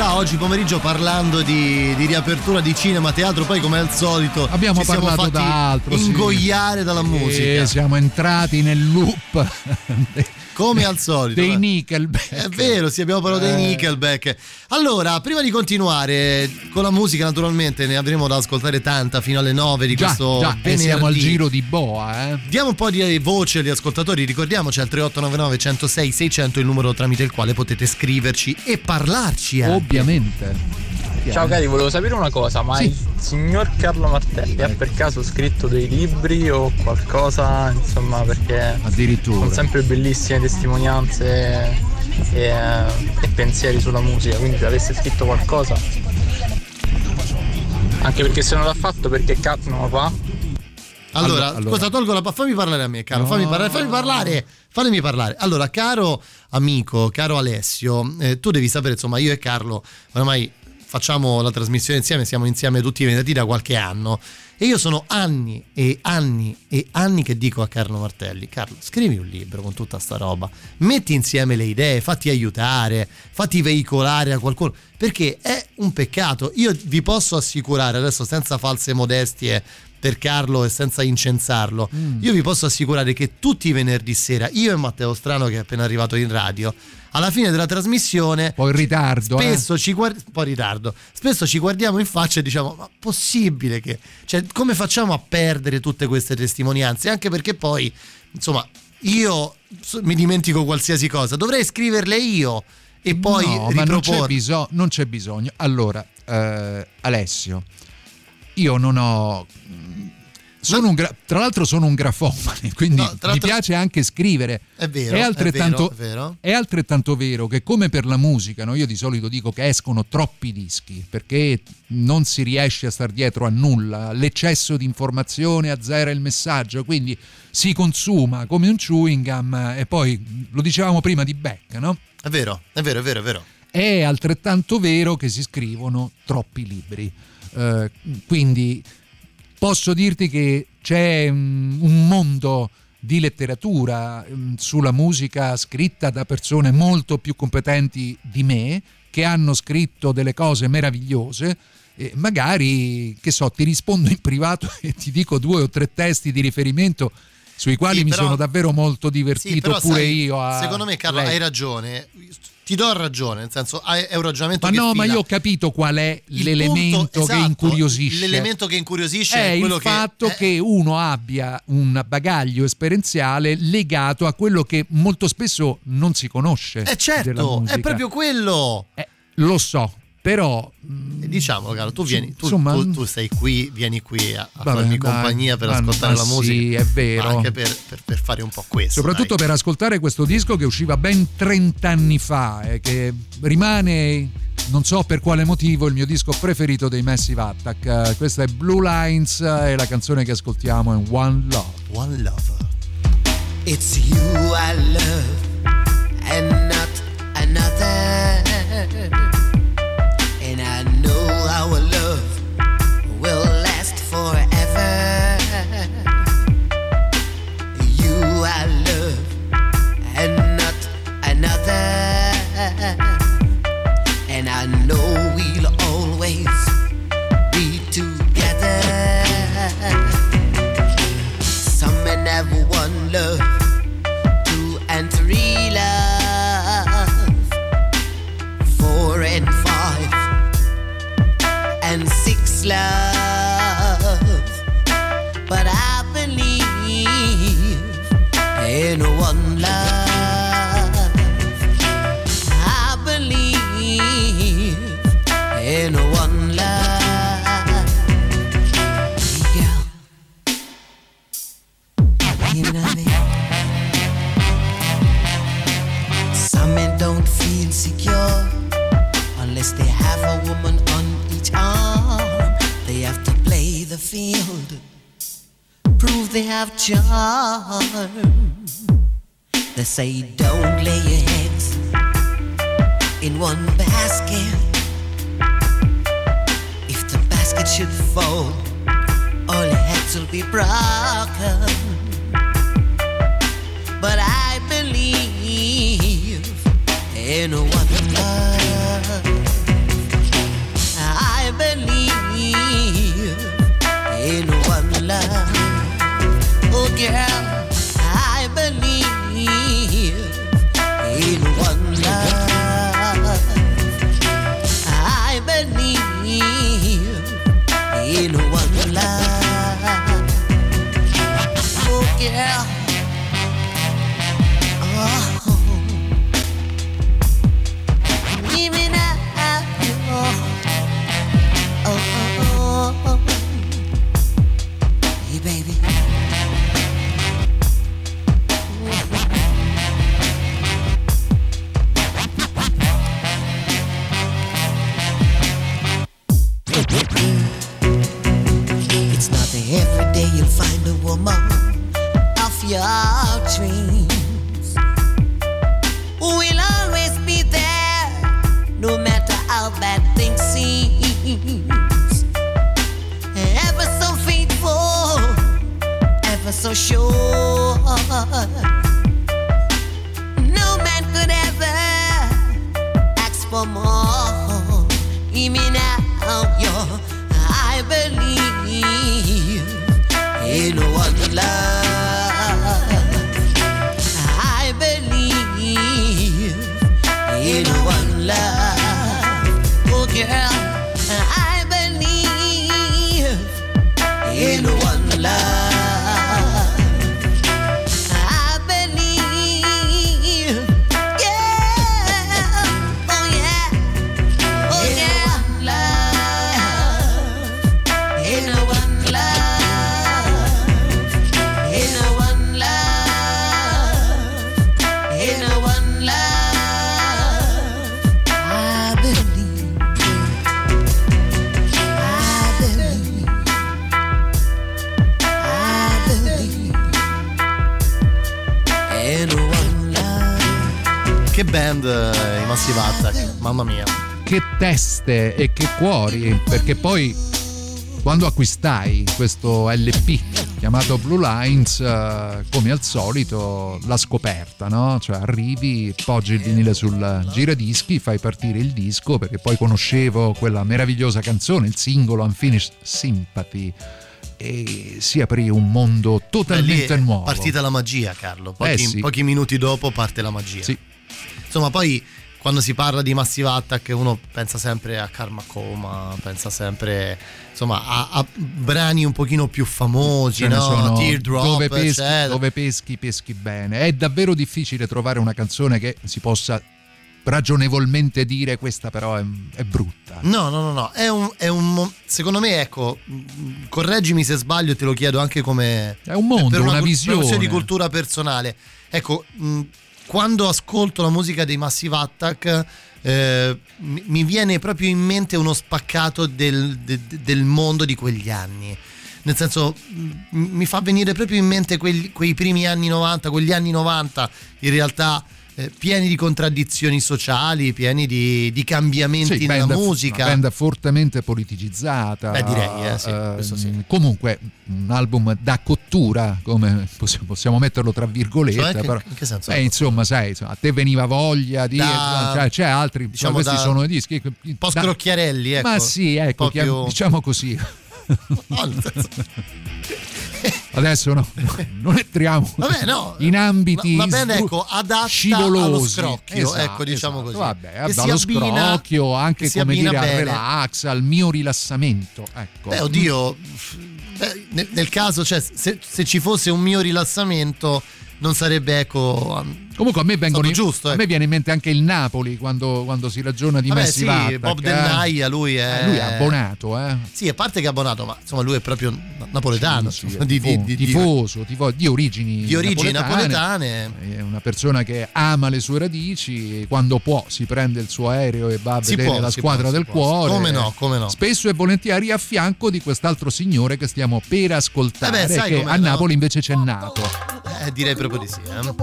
realtà oggi pomeriggio parlando di, di riapertura di cinema, teatro, poi come al solito Abbiamo parlato fatti d'altro, sì. ingoiare dalla E musica. siamo entrati nel loop Come al solito. dei eh. Nickelback. È vero, sì, abbiamo parlato dei Eh. Nickelback. Allora, prima di continuare con la musica, naturalmente ne avremo da ascoltare tanta fino alle 9 di Già, questo già, venerdì. siamo al giro di boa, eh. Diamo un po' di voce agli ascoltatori, ricordiamoci al 3899 106 600 il numero tramite il quale potete scriverci e parlarci anche. Ovviamente. Ciao cari, volevo sapere una cosa, ma Sì. il signor Carlo Martelli ha per caso scritto dei libri o qualcosa, insomma, perché Addirittura. sono sempre bellissime testimonianze e, e pensieri sulla musica, quindi se avesse scritto qualcosa. Anche perché se non l'ha fatto perché Cat non lo fa. Allora, Allora- cosa tolgo la fammi parlare a me, caro, No. fammi parlare, fammi parlare, fammi parlare. Allora, caro amico, caro Alessio, eh, tu devi sapere, insomma, io e Carlo ormai facciamo la trasmissione insieme, siamo insieme tutti i venerdì da qualche anno. E io sono anni e anni e anni che dico a Carlo Martelli, Carlo, scrivi un libro con tutta sta roba, metti insieme le idee, fatti aiutare, fatti veicolare a qualcuno, perché è un peccato. Io vi posso assicurare adesso senza false modestie per Carlo e senza incensarlo, io vi posso assicurare che tutti i venerdì sera, io e Matteo Strano che è appena arrivato in radio, alla fine della trasmissione Poi in ritardo, eh. spesso ci un po' in ritardo spesso ci guardiamo in faccia e diciamo ma possibile che cioè come facciamo a perdere tutte queste testimonianze anche perché poi insomma io mi dimentico qualsiasi cosa dovrei scriverle io e poi no, ma non c'è, bisogno, non c'è bisogno. Allora, eh, Alessio, io non ho. Sono un gra- tra l'altro sono un grafomane, quindi No, mi piace anche scrivere. È vero, è altrettanto, vero, è vero. è altrettanto vero che come per la musica, no? io di solito dico che escono troppi dischi perché non si riesce a star dietro a nulla, l'eccesso di informazione azzera il messaggio, quindi si consuma come un chewing gum e poi lo dicevamo prima di Beck, no? è vero è vero è vero è vero è altrettanto vero che si scrivono troppi libri. Eh, quindi posso dirti che c'è mm, un mondo di letteratura mm, sulla musica scritta da persone molto più competenti di me, che hanno scritto delle cose meravigliose. E magari, che so, ti rispondo in privato e ti dico due o tre testi di riferimento sui quali Sì, mi però- sono davvero molto Sì, divertito però pure sai, io a secondo me Carlo leggere. hai ragione ti do ragione nel senso è un ragionamento Ma che no, ma fila. io ho capito qual è Il l'elemento punto- che esatto, incuriosisce. l'elemento che incuriosisce è è il che- fatto eh. che uno abbia un bagaglio esperienziale legato a quello che molto spesso non si conosce. Eh certo, musica. è proprio quello. Eh, lo so, però E Diciamolo, caro, tu vieni, tu, Insomma- tu- tu sei qui, vieni qui a, a Vabbè, farmi compagnia per ma- ascoltare la sì, musica. è vero. Anche per, per- per fare un po' questo. soprattutto dai. per ascoltare questo disco che usciva ben 30 anni fa e che rimane non so per quale motivo il mio disco preferito dei Massive Attack. Eh, Questa è Blue Lines eh, e la canzone che ascoltiamo è One Love. One Love. It's you I love say Massive Attack, mamma mia. Che teste e che cuori, perché poi quando acquistai questo LP chiamato Blue Lines, eh, come al solito, la scoperta, no? Cioè arrivi, poggi il vinile sul giradischi, fai partire il disco, perché poi conoscevo quella meravigliosa canzone, il singolo Unfinished Sympathy, e si aprì un mondo totalmente è nuovo. partita la magia, Carlo. Pochi, Eh sì. pochi minuti dopo parte la magia. Insomma, poi quando si parla di Massive Attack uno pensa sempre a Karma Coma, pensa sempre insomma a, a brani un pochino più famosi, no? sono Teardrop, dove peschi, dove peschi, peschi bene. È davvero difficile trovare una canzone che si possa ragionevolmente dire questa però è, è brutta. No, no, no, no, è un, è un secondo me, ecco, correggimi se sbaglio, te lo chiedo anche come... È un mondo, per una cul- visione. per questione di cultura personale. Ecco, mh, quando ascolto la musica dei Massive Attack, eh, mi viene proprio in mente uno spaccato del, de- del mondo di quegli anni. Nel senso, mi fa venire proprio in mente quegli- quei primi anni 90, quegli anni 90 in realtà eh, pieni di contraddizioni sociali, pieni di, di cambiamenti Sì, nella band- musica. Una band fortemente politicizzata. Beh, direi, eh, sì, Ehm, sì. Comunque, un album da cottura, come possiamo, possiamo metterlo tra virgolette. Cioè, però, in che senso? Beh, insomma, sai, a te veniva voglia di. Da- cioè, c'è altri. diciamo questi sono i dischi. Un po' scrocchiarelli, ecco. Ma sì, ecco, più- diciamo così. Adesso no, non entriamo Vabbè, no. in ambiti Va bene, sdru- ecco, adatta scivolosi. allo scrocchio, Esatto, ecco, diciamo esatto. così. Vabbè, Che si dallo abbina- scrocchio, anche come dire al bene. relax, al mio rilassamento. Ecco. Beh, oddio, beh, nel, nel caso, cioè, se, se ci fosse un mio rilassamento, non sarebbe, ecco... Comunque a me, vengono in- giusto, a ecco. me viene in mente anche il Napoli quando, quando si ragiona di Vabbè, Messi sì, Vattac, Bob eh. Dennaia, lui è... Eh, lui è abbonato, eh. Sì, a parte che è abbonato, ma insomma lui è proprio napoletano, Sì, è di, tifo- di- di- tifoso, tifo- di origini, di origini napoletane. È una persona che ama le sue radici, quando può si prende il suo aereo e va a Si vedere può, la squadra può, del cuore. Come no, come no. Spesso e volentieri a fianco di quest'altro signore che stiamo per ascoltare, Eh beh, sai che a no? Napoli invece c'è nato. Eh, direi proprio di sì. Eh.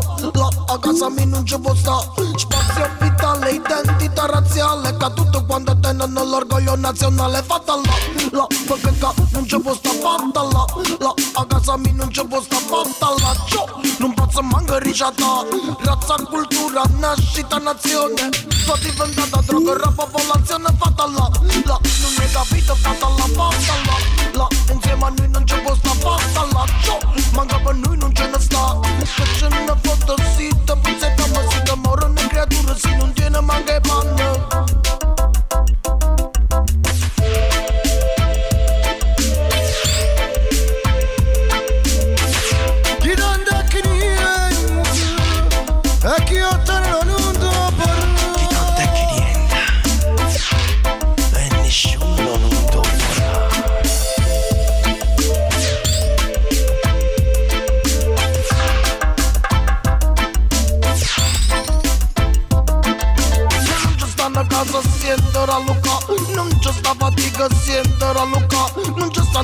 Fatta là, a casa mia non ci può sta Spazio vitale, identità razziale Che tutto quanto tengono l'orgoglio nazionale Fatta là, là, perché qua non ci può sta fatta là. Là a casa mia non ci può sta fatta là. Ciò, non posso manco ricciata Razza, cultura, nascita, nazione. Sono diventata droga, la popolazione fatta là. Là Non hai capito, fatta là, fatta là. Là Insieme a noi non c'è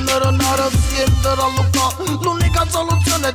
Non ci stanno a renare a siedere a Luca L'unica soluzione è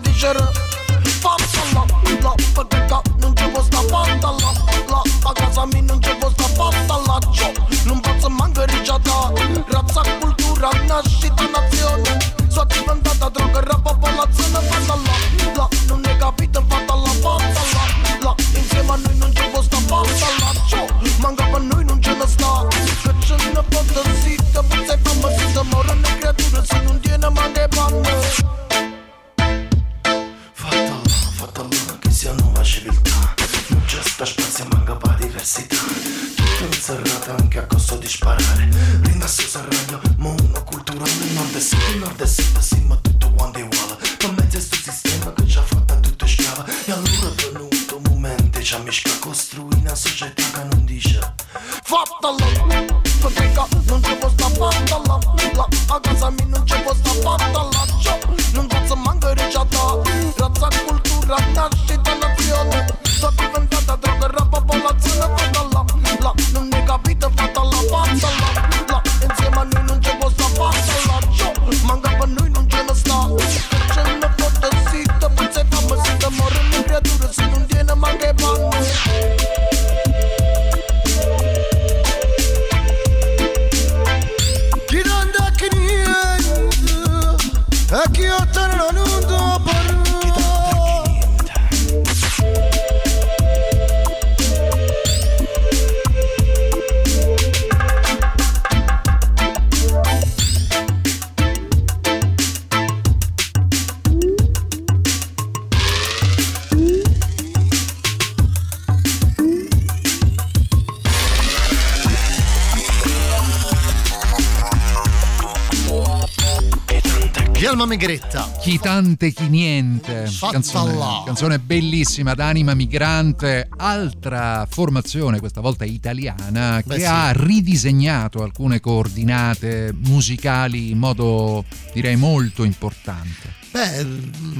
Chi tante chi niente. Canzone, canzone bellissima d'anima migrante, altra formazione, questa volta italiana, Beh, che sì. ha ridisegnato alcune coordinate musicali in modo direi molto importante. Beh,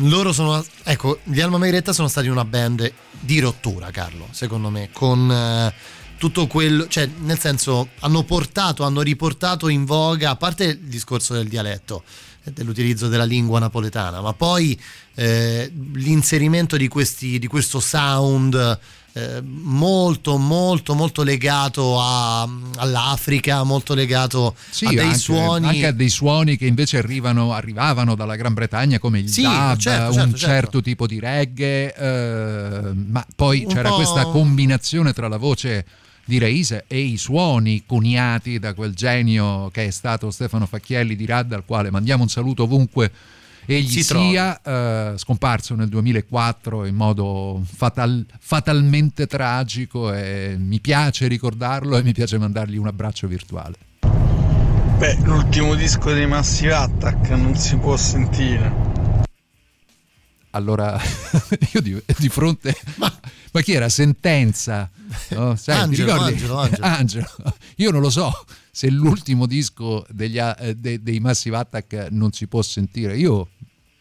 loro sono. Ecco, gli Alma Megretta sono stati una band di rottura, Carlo, secondo me, con eh, tutto quello. cioè, nel senso, hanno portato, hanno riportato in voga, a parte il discorso del dialetto, dell'utilizzo della lingua napoletana, ma poi eh, l'inserimento di, questi, di questo sound. eh, molto molto molto legato a- all'Africa molto legato Sì, a dei anche, suoni anche a dei suoni che invece arrivano, arrivavano dalla Gran Bretagna come il Sì, dub, certo, un certo, certo, certo. tipo di reggae, eh, ma poi Un c'era questa combinazione tra la voce di Reise e i suoni coniati da quel genio che è stato Stefano Facchielli di Radda, al quale mandiamo un saluto ovunque egli Si sia, eh, scomparso nel 2004 in modo fatal- fatalmente tragico e mi piace ricordarlo e mi piace mandargli un abbraccio virtuale. Beh, l'ultimo disco dei Massive Attack non si può sentire. Allora, io di, di fronte... Ma, ma chi era? Sentenza? No? Sai, Angelo? Angelo, Angelo. Angelo. Io non lo so se l'ultimo disco degli, eh, de- dei Massive Attack non si può sentire. Io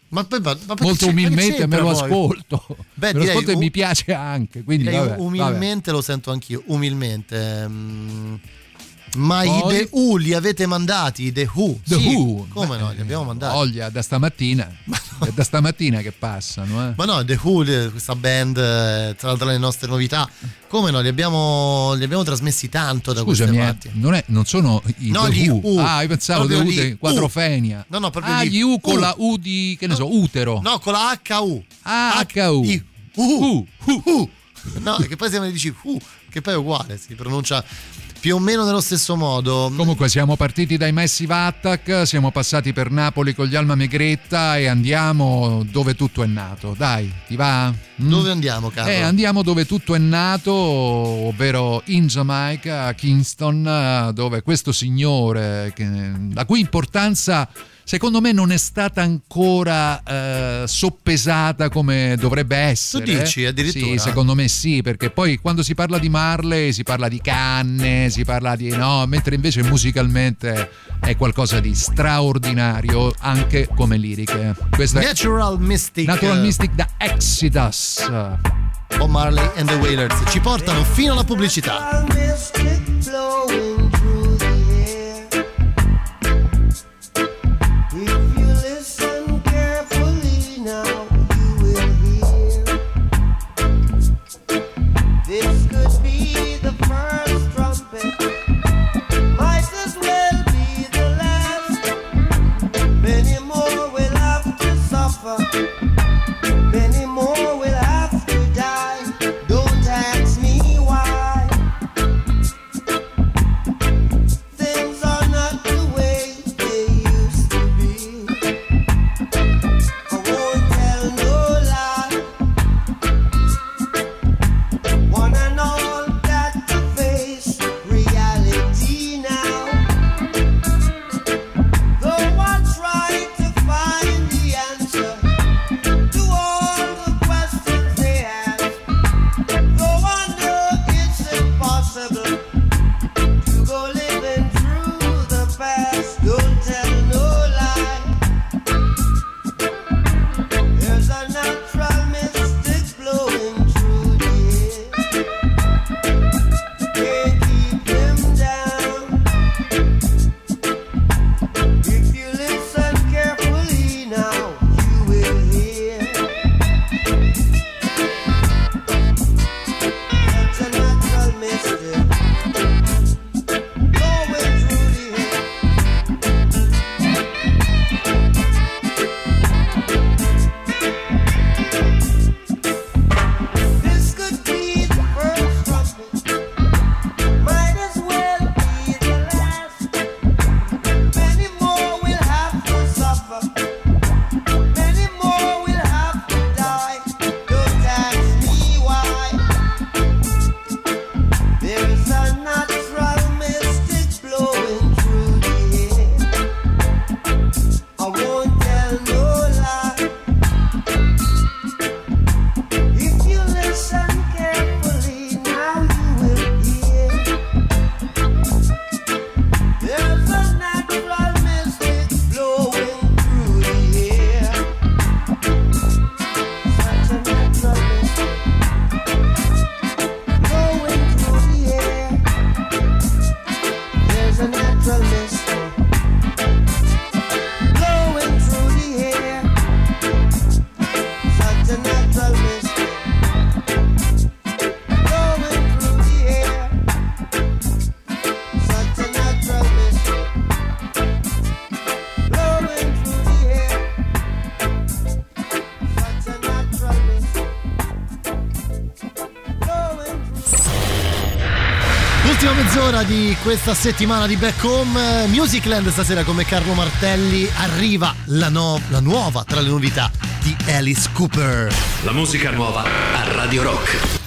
Ma ma- ma molto umilmente me lo poi? ascolto. Beh, me lo direi ascolto e u- mi piace anche. Quindi vabbè, umilmente lo sento anch'io, umilmente. mm, Ma i Poi- The Who li avete mandati? I The Who? The Sì, Who. Come no? Li abbiamo mandati. Voglia, da stamattina. È da stamattina che passano, eh. Ma no, The Who, questa band, eh, tra l'altro le nostre novità, come no, li abbiamo, li abbiamo trasmessi tanto da Scusami, queste eh, parti. non, è- non sono i No, The Who. U. Ah, io pensavo The U di quadrofenia. No, no, proprio ah, gli U con U. la U di, che ne so, utero. No, con la HU. Ah, HU. I- U. U. No, che poi se me dici U, che poi è uguale, si pronuncia più o meno nello stesso modo. Comunque siamo partiti dai Massive Attack, siamo passati per Napoli con gli Alma Megretta e andiamo dove tutto è nato. Dai, ti va? Mm? Dove andiamo, Carlo? Eh, andiamo dove tutto è nato, ovvero in Giamaica, a Kingston, dove questo signore, che- la cui importanza secondo me non è stata ancora eh, soppesata come dovrebbe essere. Tu dici, addirittura? Sì, secondo me sì, perché poi quando si parla di Marley si parla di canne, si parla di no, mentre invece musicalmente è qualcosa di straordinario anche come liriche. Questa è Natural Mystic. Natural Mystic da Exodus. Bob Marley and the Wailers ci portano fino alla pubblicità. Questa settimana di Back Home eh, Musicland stasera come Carlo Martelli arriva la, no- la nuova tra le novità di Alice Cooper. La musica nuova a Radio Rock.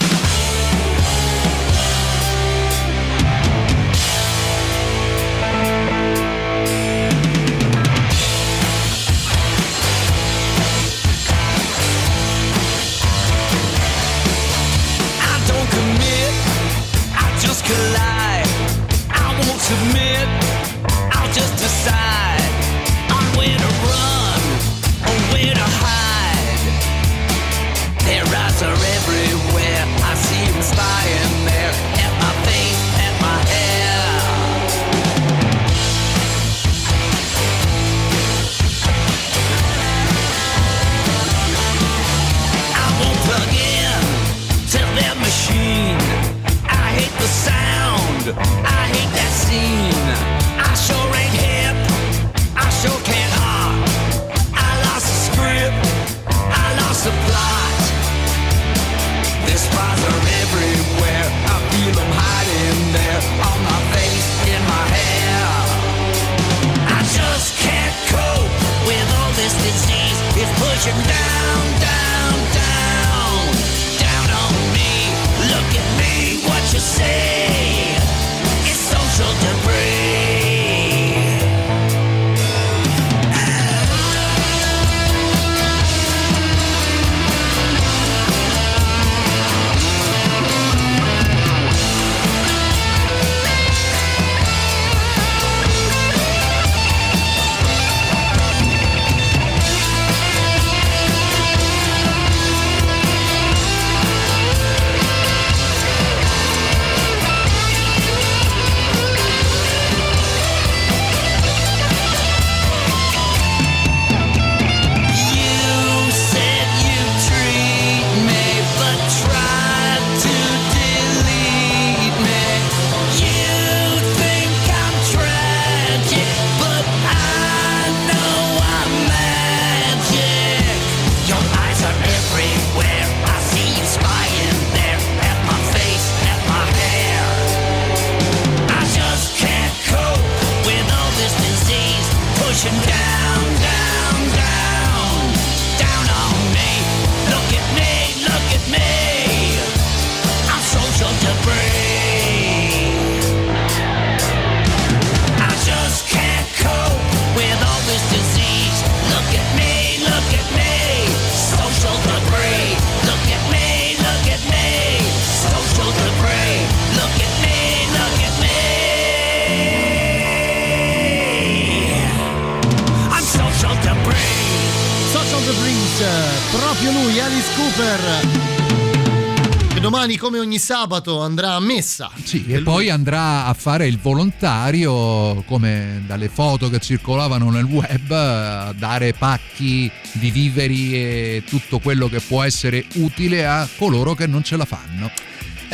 Ogni sabato, andrà a messa. Sì, e poi andrà a fare il volontario, come dalle foto che circolavano nel web, a dare pacchi di viveri e tutto quello che può essere utile a coloro che non ce la fanno.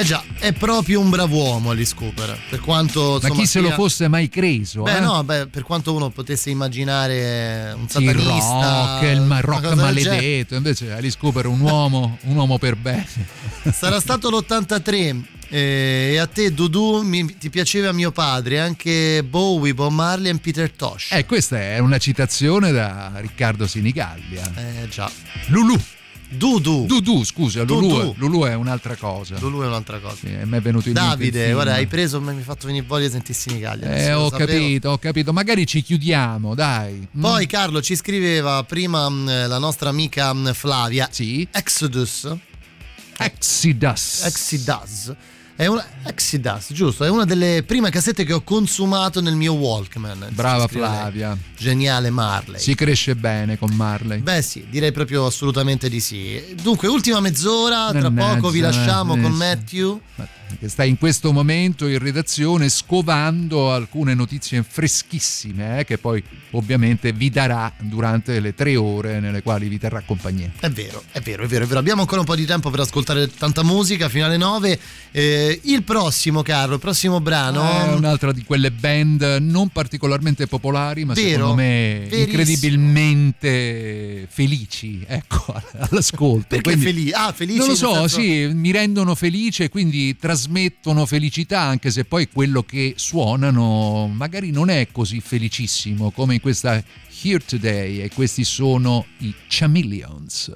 Eh già, è proprio un brav'uomo Alice Cooper. Per quanto. Ma insomma, chi se lo fosse mai creso? Beh, eh? no, beh, per quanto uno potesse immaginare un Sì, il satanista. rock, il ma- rock maledetto. Invece Alice Cooper è un uomo, un uomo per bene. Sarà stato l'83 eh, e a te Dudu mi- ti piaceva mio padre, anche Bowie, Bob Marley e Peter Tosh. Eh, questa è una citazione da Riccardo Sinigallia. Eh già. Lulu. Dudu. Dudu, scusa, Lulu, Dudu. Lulu è un'altra cosa. Lulu è un'altra cosa. Sì, me è venuto in Davide, guarda, hai preso, mi hai fatto venire voglia di sentirsi Nigaglia. Eh, ho capito, ho capito. Magari ci chiudiamo, dai. Mm. Poi Carlo ci scriveva prima mh, la nostra amica mh, Flavia. Sì. Exodus. Exodus. Exodus. È una, Exodus, giusto? È una delle prime cassette che ho consumato nel mio Walkman. Brava. Flavia. Geniale Marley. Si cresce bene con Marley. Beh sì, direi proprio assolutamente di sì. Dunque, ultima mezz'ora, tra Mannaggia, poco vi lasciamo eh, con sì. Matthew. Che sta in questo momento in redazione scovando alcune notizie freschissime eh, che poi ovviamente vi darà durante le tre ore nelle quali vi terrà compagnia. È vero, è vero, è vero, è vero. Abbiamo ancora un po' di tempo per ascoltare tanta musica fino alle 9. Eh, il prossimo, Carlo, il prossimo brano. È un'altra di quelle band non particolarmente popolari, ma Vero, secondo me verissimo. incredibilmente felici, ecco, all'ascolto. Perché felici? Ah, felici Non lo so, senso- sì, mi rendono felice, quindi trasmettono felicità, anche se poi quello che suonano magari non è così felicissimo come in questa Here Today e questi sono i Chameleons.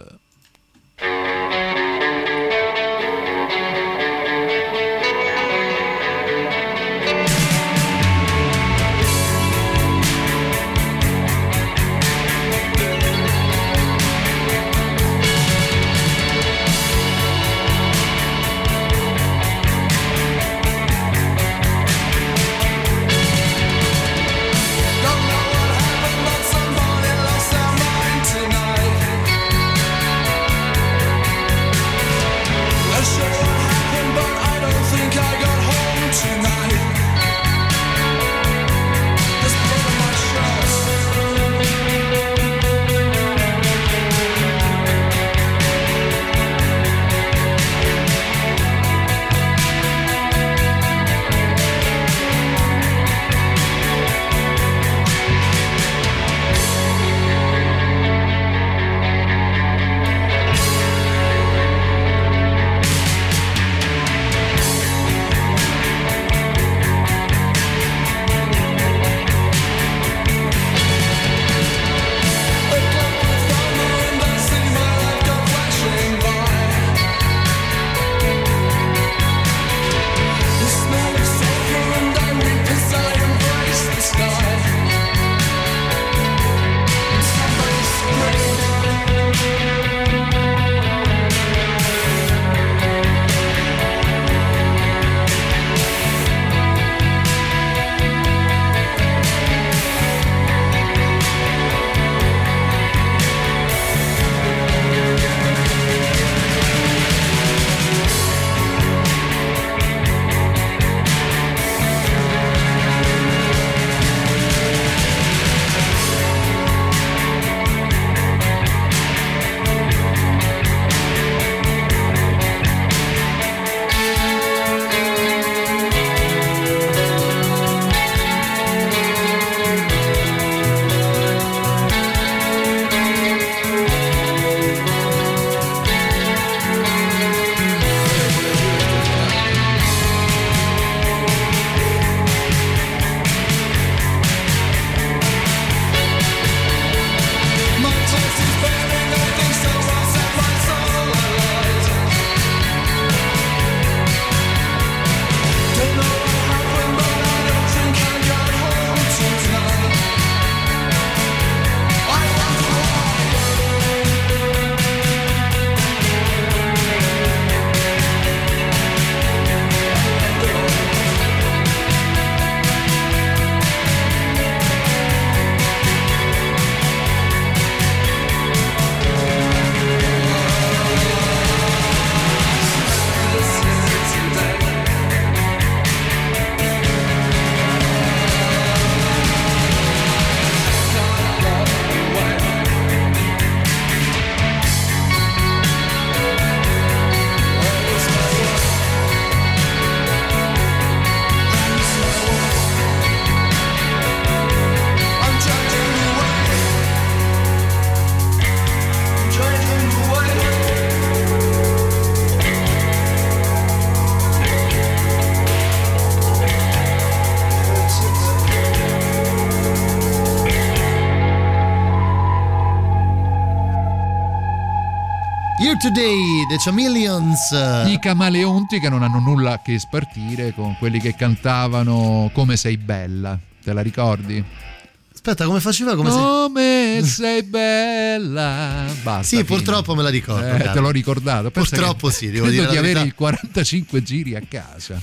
Today, The Chameleons. I camaleonti che non hanno nulla che spartire con quelli che cantavano Come sei bella. Te la ricordi? Aspetta, come faceva? Come Come sei bella. Basta. Sì, fine. purtroppo me la ricordo. Eh, te l'ho ricordato. Pensa Purtroppo sì, devo credo dire di avere il 45 giri a casa.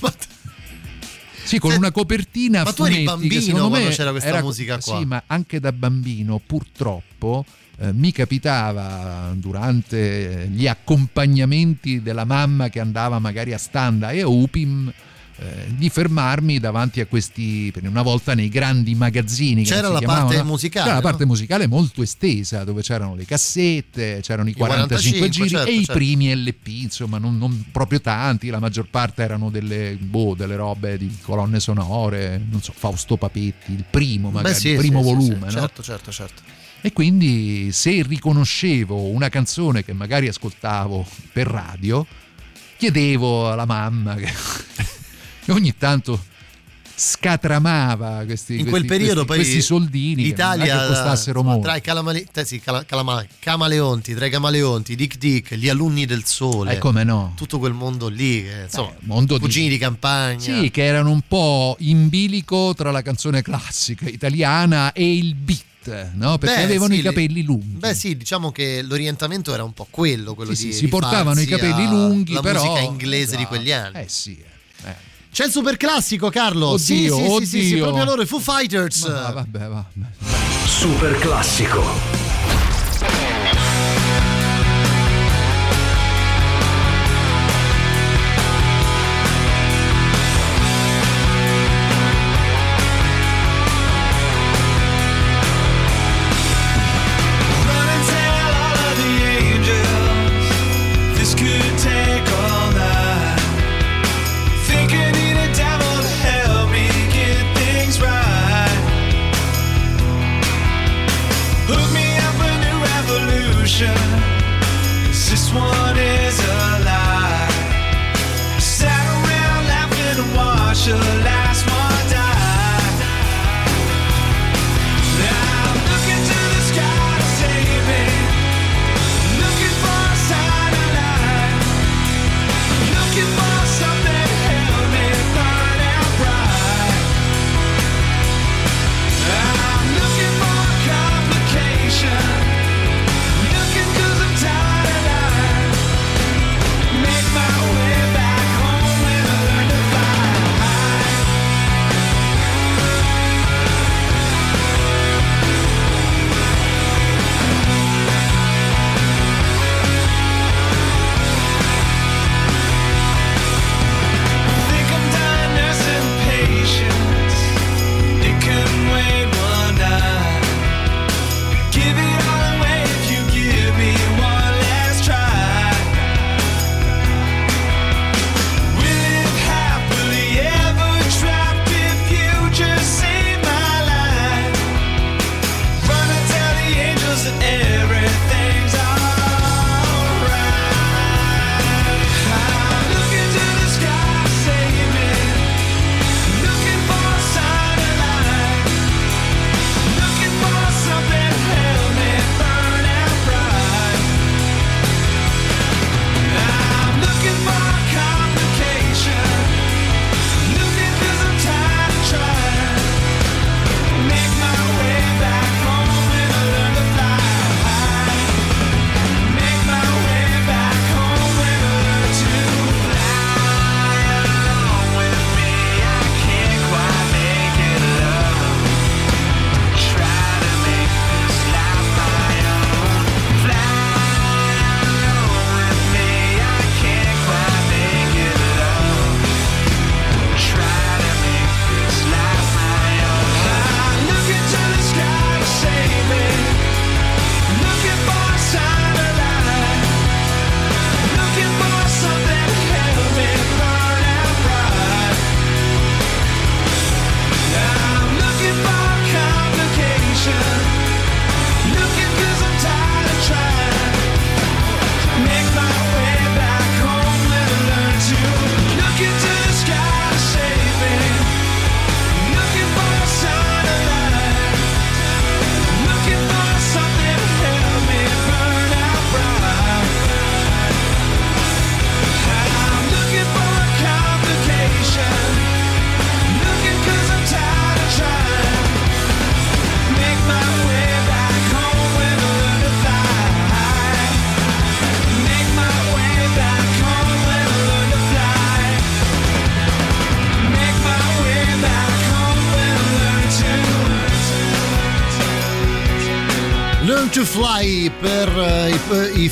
Sì, con una copertina Ma tu eri bambino quando c'era questa era- musica qua. Sì, ma anche da bambino purtroppo eh, mi capitava durante gli accompagnamenti della mamma che andava magari a Standa e a Upim eh, di fermarmi davanti a questi per una volta nei grandi magazzini che C'era la parte musicale, C'era la no? parte musicale molto estesa dove c'erano le cassette c'erano i 45, 45, giri certo, e i certo. primi LP insomma non, non proprio tanti la maggior parte erano delle, boh, delle robe di colonne sonore non so Fausto Papetti il primo magari Beh, sì, il primo sì, volume sì, no? Certo, certo, certo. E quindi se riconoscevo una canzone che magari ascoltavo per radio, chiedevo alla mamma che, che ogni tanto scatramava questi, In quel questi- periodo questi, poi questi soldini l'Italia che che costassero molto. tra i calamale- te- sì, cala- calama- camaleonti, tra i camaleonti, Dick Dick, gli alunni del sole. Eh, come no? Tutto quel mondo lì, che, insomma, mondo di- cugini di, campagna. Sì, che erano un po' in bilico tra la canzone classica italiana e il beat, no? Perché Beh, avevano sì, i capelli lunghi. Beh sì, diciamo che l'orientamento era un po' quello, quello Sì, di sì, si di portavano i capelli lunghi, la però- musica inglese di Esatto. quegli anni. Eh sì. C'è il super classico, Carlo. sì, Oddio, sì, sì, sì, sì, oddio. proprio loro, i Foo Fighters. Ma vabbè, vabbè. Super classico.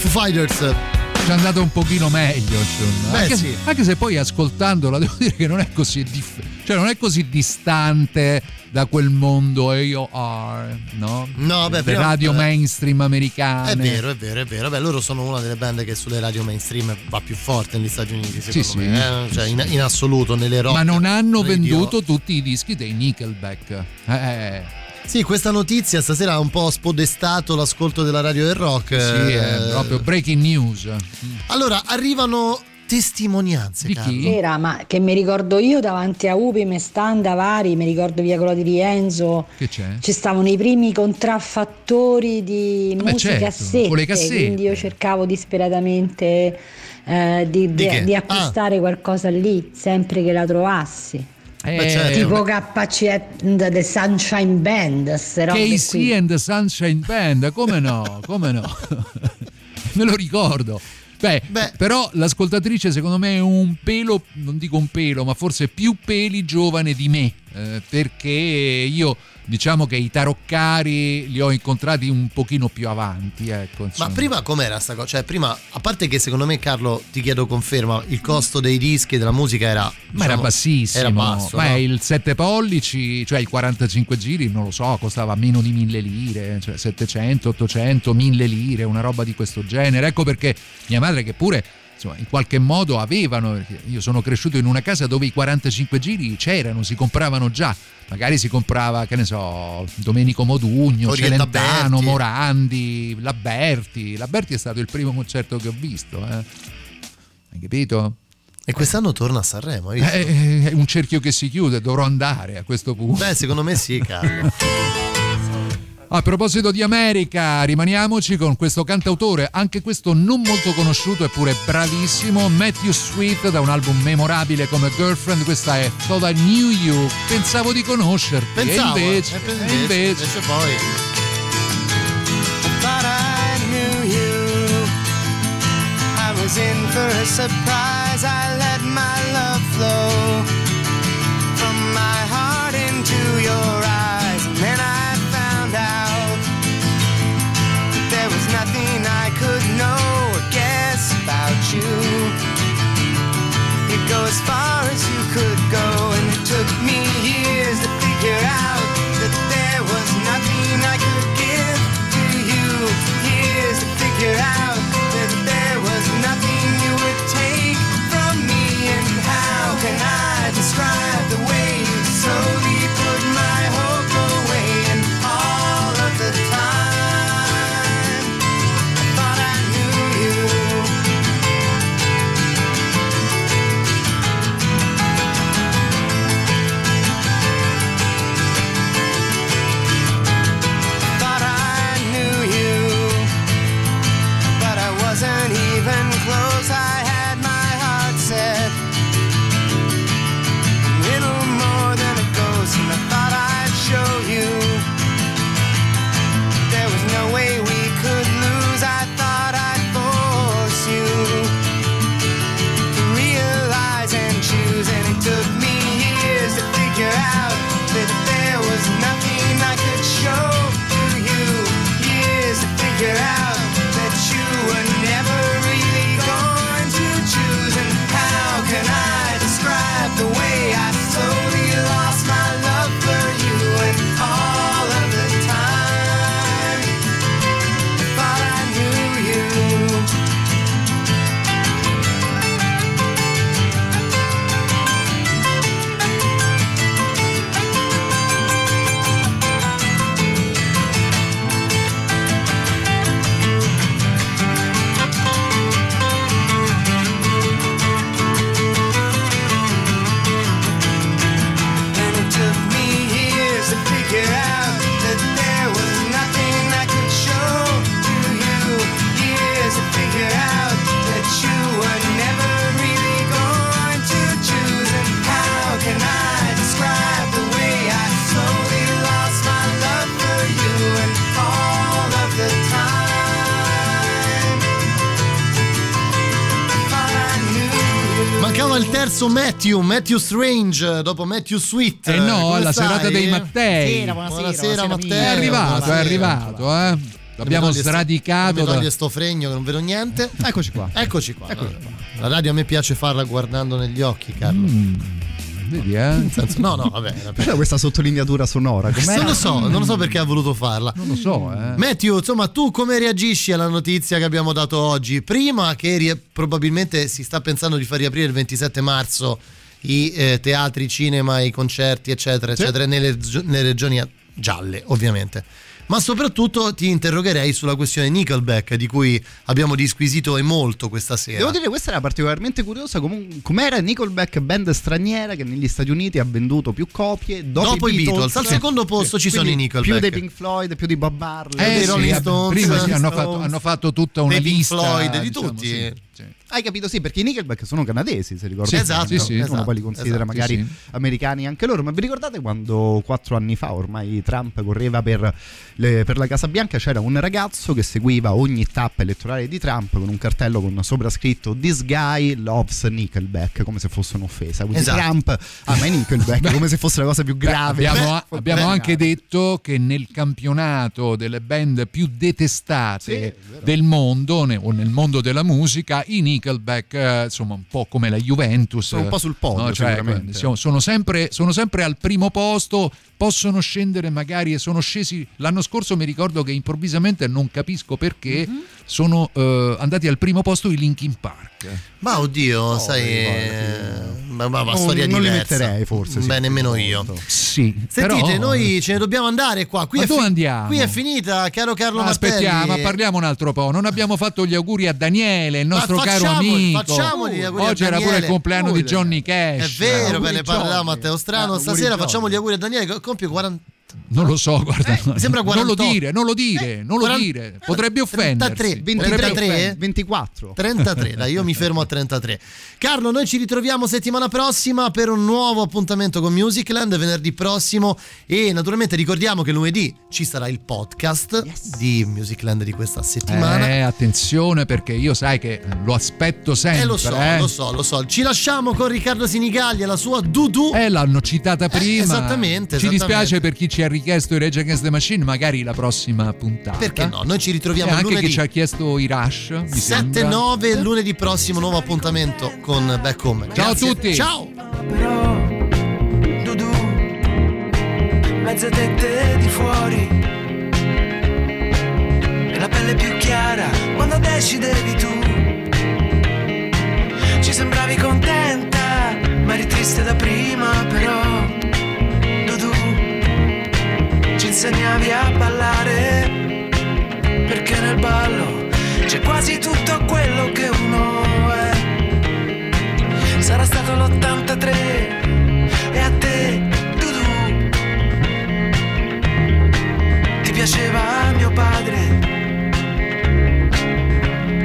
Foo Fighters. Ci è andato un pochino meglio. Beh, anche, sì. anche se poi ascoltandola devo dire che non è così dif- cioè non è così distante da quel mondo AOR, no? No, beh, Le prima- radio mainstream americane. È vero, è vero, è vero. Beh, loro sono una delle band che sulle radio mainstream va più forte negli Stati Uniti, secondo Sì, me. eh? Cioè, in, in assoluto, nelle rock. Ma non hanno radio. venduto tutti i dischi dei Nickelback. Eh, Sì, questa notizia stasera ha un po' spodestato l'ascolto della radio del rock. sì, è eh. proprio breaking news. Allora, arrivano testimonianze. Di Carlo. Era, ma che mi ricordo io davanti a Upi, me standa vari, mi ricordo via quello di Rienzo, Che c'è? ci stavano i primi contraffattori di Beh, musica certo, cassette, cassette. quindi io cercavo disperatamente eh, di, Di di- di acquistare qualcosa lì, sempre che la trovassi. Beh, certo. Tipo KC The Sunshine Band, Casey qui. and the Sunshine Band, come no? Come no? Me lo ricordo. Beh, però l'ascoltatrice secondo me è un pelo, non dico un pelo, ma forse più peli giovane di me, eh, perché io diciamo che i taroccari li ho incontrati un pochino più avanti, ecco. Ma prima com'era sta cosa? Cioè, prima, a parte che secondo me, Carlo, ti chiedo conferma, il costo dei dischi e della musica era. Ma era diciamo, bassissimo, Era basso. ma no? il 7 pollici, cioè il 45 giri, non lo so, costava meno di 1000 lire, cioè 700, 800, 1000 lire, una roba di questo genere. Ecco perché mia madre che pure insomma, in qualche modo avevano, io sono cresciuto in una casa dove i 45 giri c'erano, si compravano già. Magari si comprava, che ne so, Domenico Modugno, Celentano, Berti. Morandi, Laberti. Laberti è stato il primo concerto che ho visto, eh. Hai capito? E quest'anno torna a Sanremo. visto? Eh, È un cerchio che si chiude, dovrò andare a questo punto. Beh, secondo me sì, Carlo. A proposito di America, rimaniamoci con questo cantautore, anche questo non molto conosciuto eppure bravissimo, Matthew Sweet da un album memorabile come Girlfriend, questa è Thought I Knew You, pensavo di conoscerti, Pensavo, e invece, eh, e invece, invece, invece poi. thought I knew you. I was in for a surprise. I let my love flow as far as you could go, Terzo Matthew, Matthew Strange, dopo Matthew Sweet. Eh no, Come alla stai? serata dei Mattei. Buonasera, È Matteo. arrivato, è Buonasera. arrivato, eh. L'abbiamo sradicato Mi toglie sto fregno che non vedo niente. Eccoci qua. Eccoci qua. La radio a me piace farla guardando negli occhi, Carlo. Mm, vedi, eh? Nel senso, no, no, vabbè. per- C'è questa sottolineatura sonora. com'era? Non lo so, non lo so perché ha voluto farla. Non lo so, eh. Matthew, insomma, tu come reagisci alla notizia che abbiamo dato oggi? Prima che ri- probabilmente si sta pensando di far riaprire il 27 marzo i eh, teatri, i cinema, i concerti, eccetera, Sì. eccetera, nelle, nelle regioni gialle, ovviamente. Ma soprattutto ti interrogherei sulla questione Nickelback, di cui abbiamo disquisito e molto questa sera. Devo dire, questa era particolarmente curiosa. Com'era Nickelback, band straniera che negli Stati Uniti ha venduto più copie dopo, Dopo i Beatles, al secondo posto ci sono i Nickelback. Più dei Pink Floyd, più di Bob Marley, Eh, dei sì, Rolling eh, Stones. prima sì, hanno, fatto, hanno fatto tutta una Dei Pink lista Floyd, di diciamo, tutti. sì, sì. Hai capito? Sì, perché i Nickelback sono canadesi, se ricordo Sì, esatto, sì, sì. Uno esatto, poi li considera esatto, magari sì, americani anche loro. Ma vi ricordate quando quattro anni fa ormai Trump correva per, le- per la Casa Bianca? C'era un ragazzo che seguiva ogni tappa elettorale di Trump con un cartello con sopra scritto This guy loves Nickelback, come se fosse un'offesa. Quindi Esatto. Trump ama i Nickelback come se fosse la cosa più Beh, grave. abbiamo, Beh, abbiamo beh, anche detto che nel campionato delle band più detestate del mondo, o nel mondo della musica, i Nickelback, eh, insomma, un po' come la Juventus. Sono un po' sul podio, Cioè, sicuramente. siamo- sono, sempre, sono sempre al primo posto, possono scendere magari, e sono scesi l'anno scorso mi ricordo che improvvisamente, non capisco perché, Mhm. sono eh, andati al primo posto i Linkin Park. Ma oddio, sai, eh, ma, ma, ma Non- storia non li diversa. metterei, forse, sì. Beh, nemmeno io. Sì, Sentite, però- noi ce ne dobbiamo andare qua. Qui, Ma è, dove andiamo? qui è finita, caro Carlo Martelli. Aspettiamo, parliamo un altro po'. Non abbiamo fatto gli auguri a Daniele, il nostro caro amico. facciamoli gli auguri a Oggi era pure il compleanno di Johnny È Cash. vero, Auguri ve ne Johnny. parlerà Matteo Strano. Eh, auguri Stasera facciamo gli auguri a Daniele compie 40. Non lo so, guarda. sembra non lo 48. dire, non lo dire, non lo 40 dire. Potrebbe offendersi. 33, Potrebbe 23? 24. 33, dai, io mi fermo a 33. Carlo, noi ci ritroviamo settimana prossima per un nuovo appuntamento con Musicland venerdì prossimo e naturalmente ricordiamo che lunedì ci sarà il podcast di Musicland di questa settimana. Eh, attenzione perché io sai che lo aspetto sempre. Eh, lo so, eh. lo so, lo so. Ci lasciamo con Riccardo Sinigalli e la sua Dudu. Eh, l'hanno citata prima. esattamente, Ci esattamente. dispiace per chi ci ha richiesto i Rage Against the Machine, magari la prossima puntata. Perché no? Noi ci E ritroviamo anche lunedì. chi ci ha chiesto i Rush. mi sembra. 7-9 lunedì prossimo, nuovo appuntamento con Back Home. Ciao a tutti. Ciao. Dudu, mezze tette di fuori e la pelle più chiara quando decidevi tu. Ci sembravi contenta, ma eri triste da prima, però. Insegnavi a ballare, perché nel ballo c'è quasi tutto quello che uno è. Sarà stato l'83 e a te, Dudu, ti piaceva mio padre.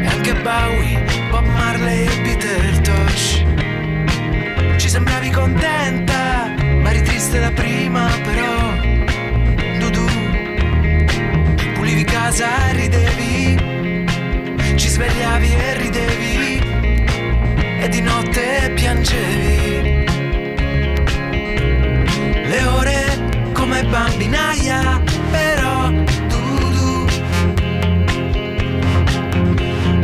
E anche Bowie, Bob Marley e Peter Tosh. Ci sembravi contenta, ma eri triste da prima, però, casa e ridevi, ci svegliavi e ridevi e di notte piangevi. Le ore come bambinaia, però Dudu.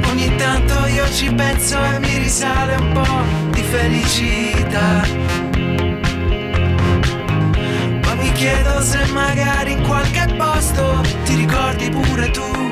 Ogni tanto io ci penso e mi risale un po' di felicità. Chiedo se magari in qualche posto ti ricordi pure tu.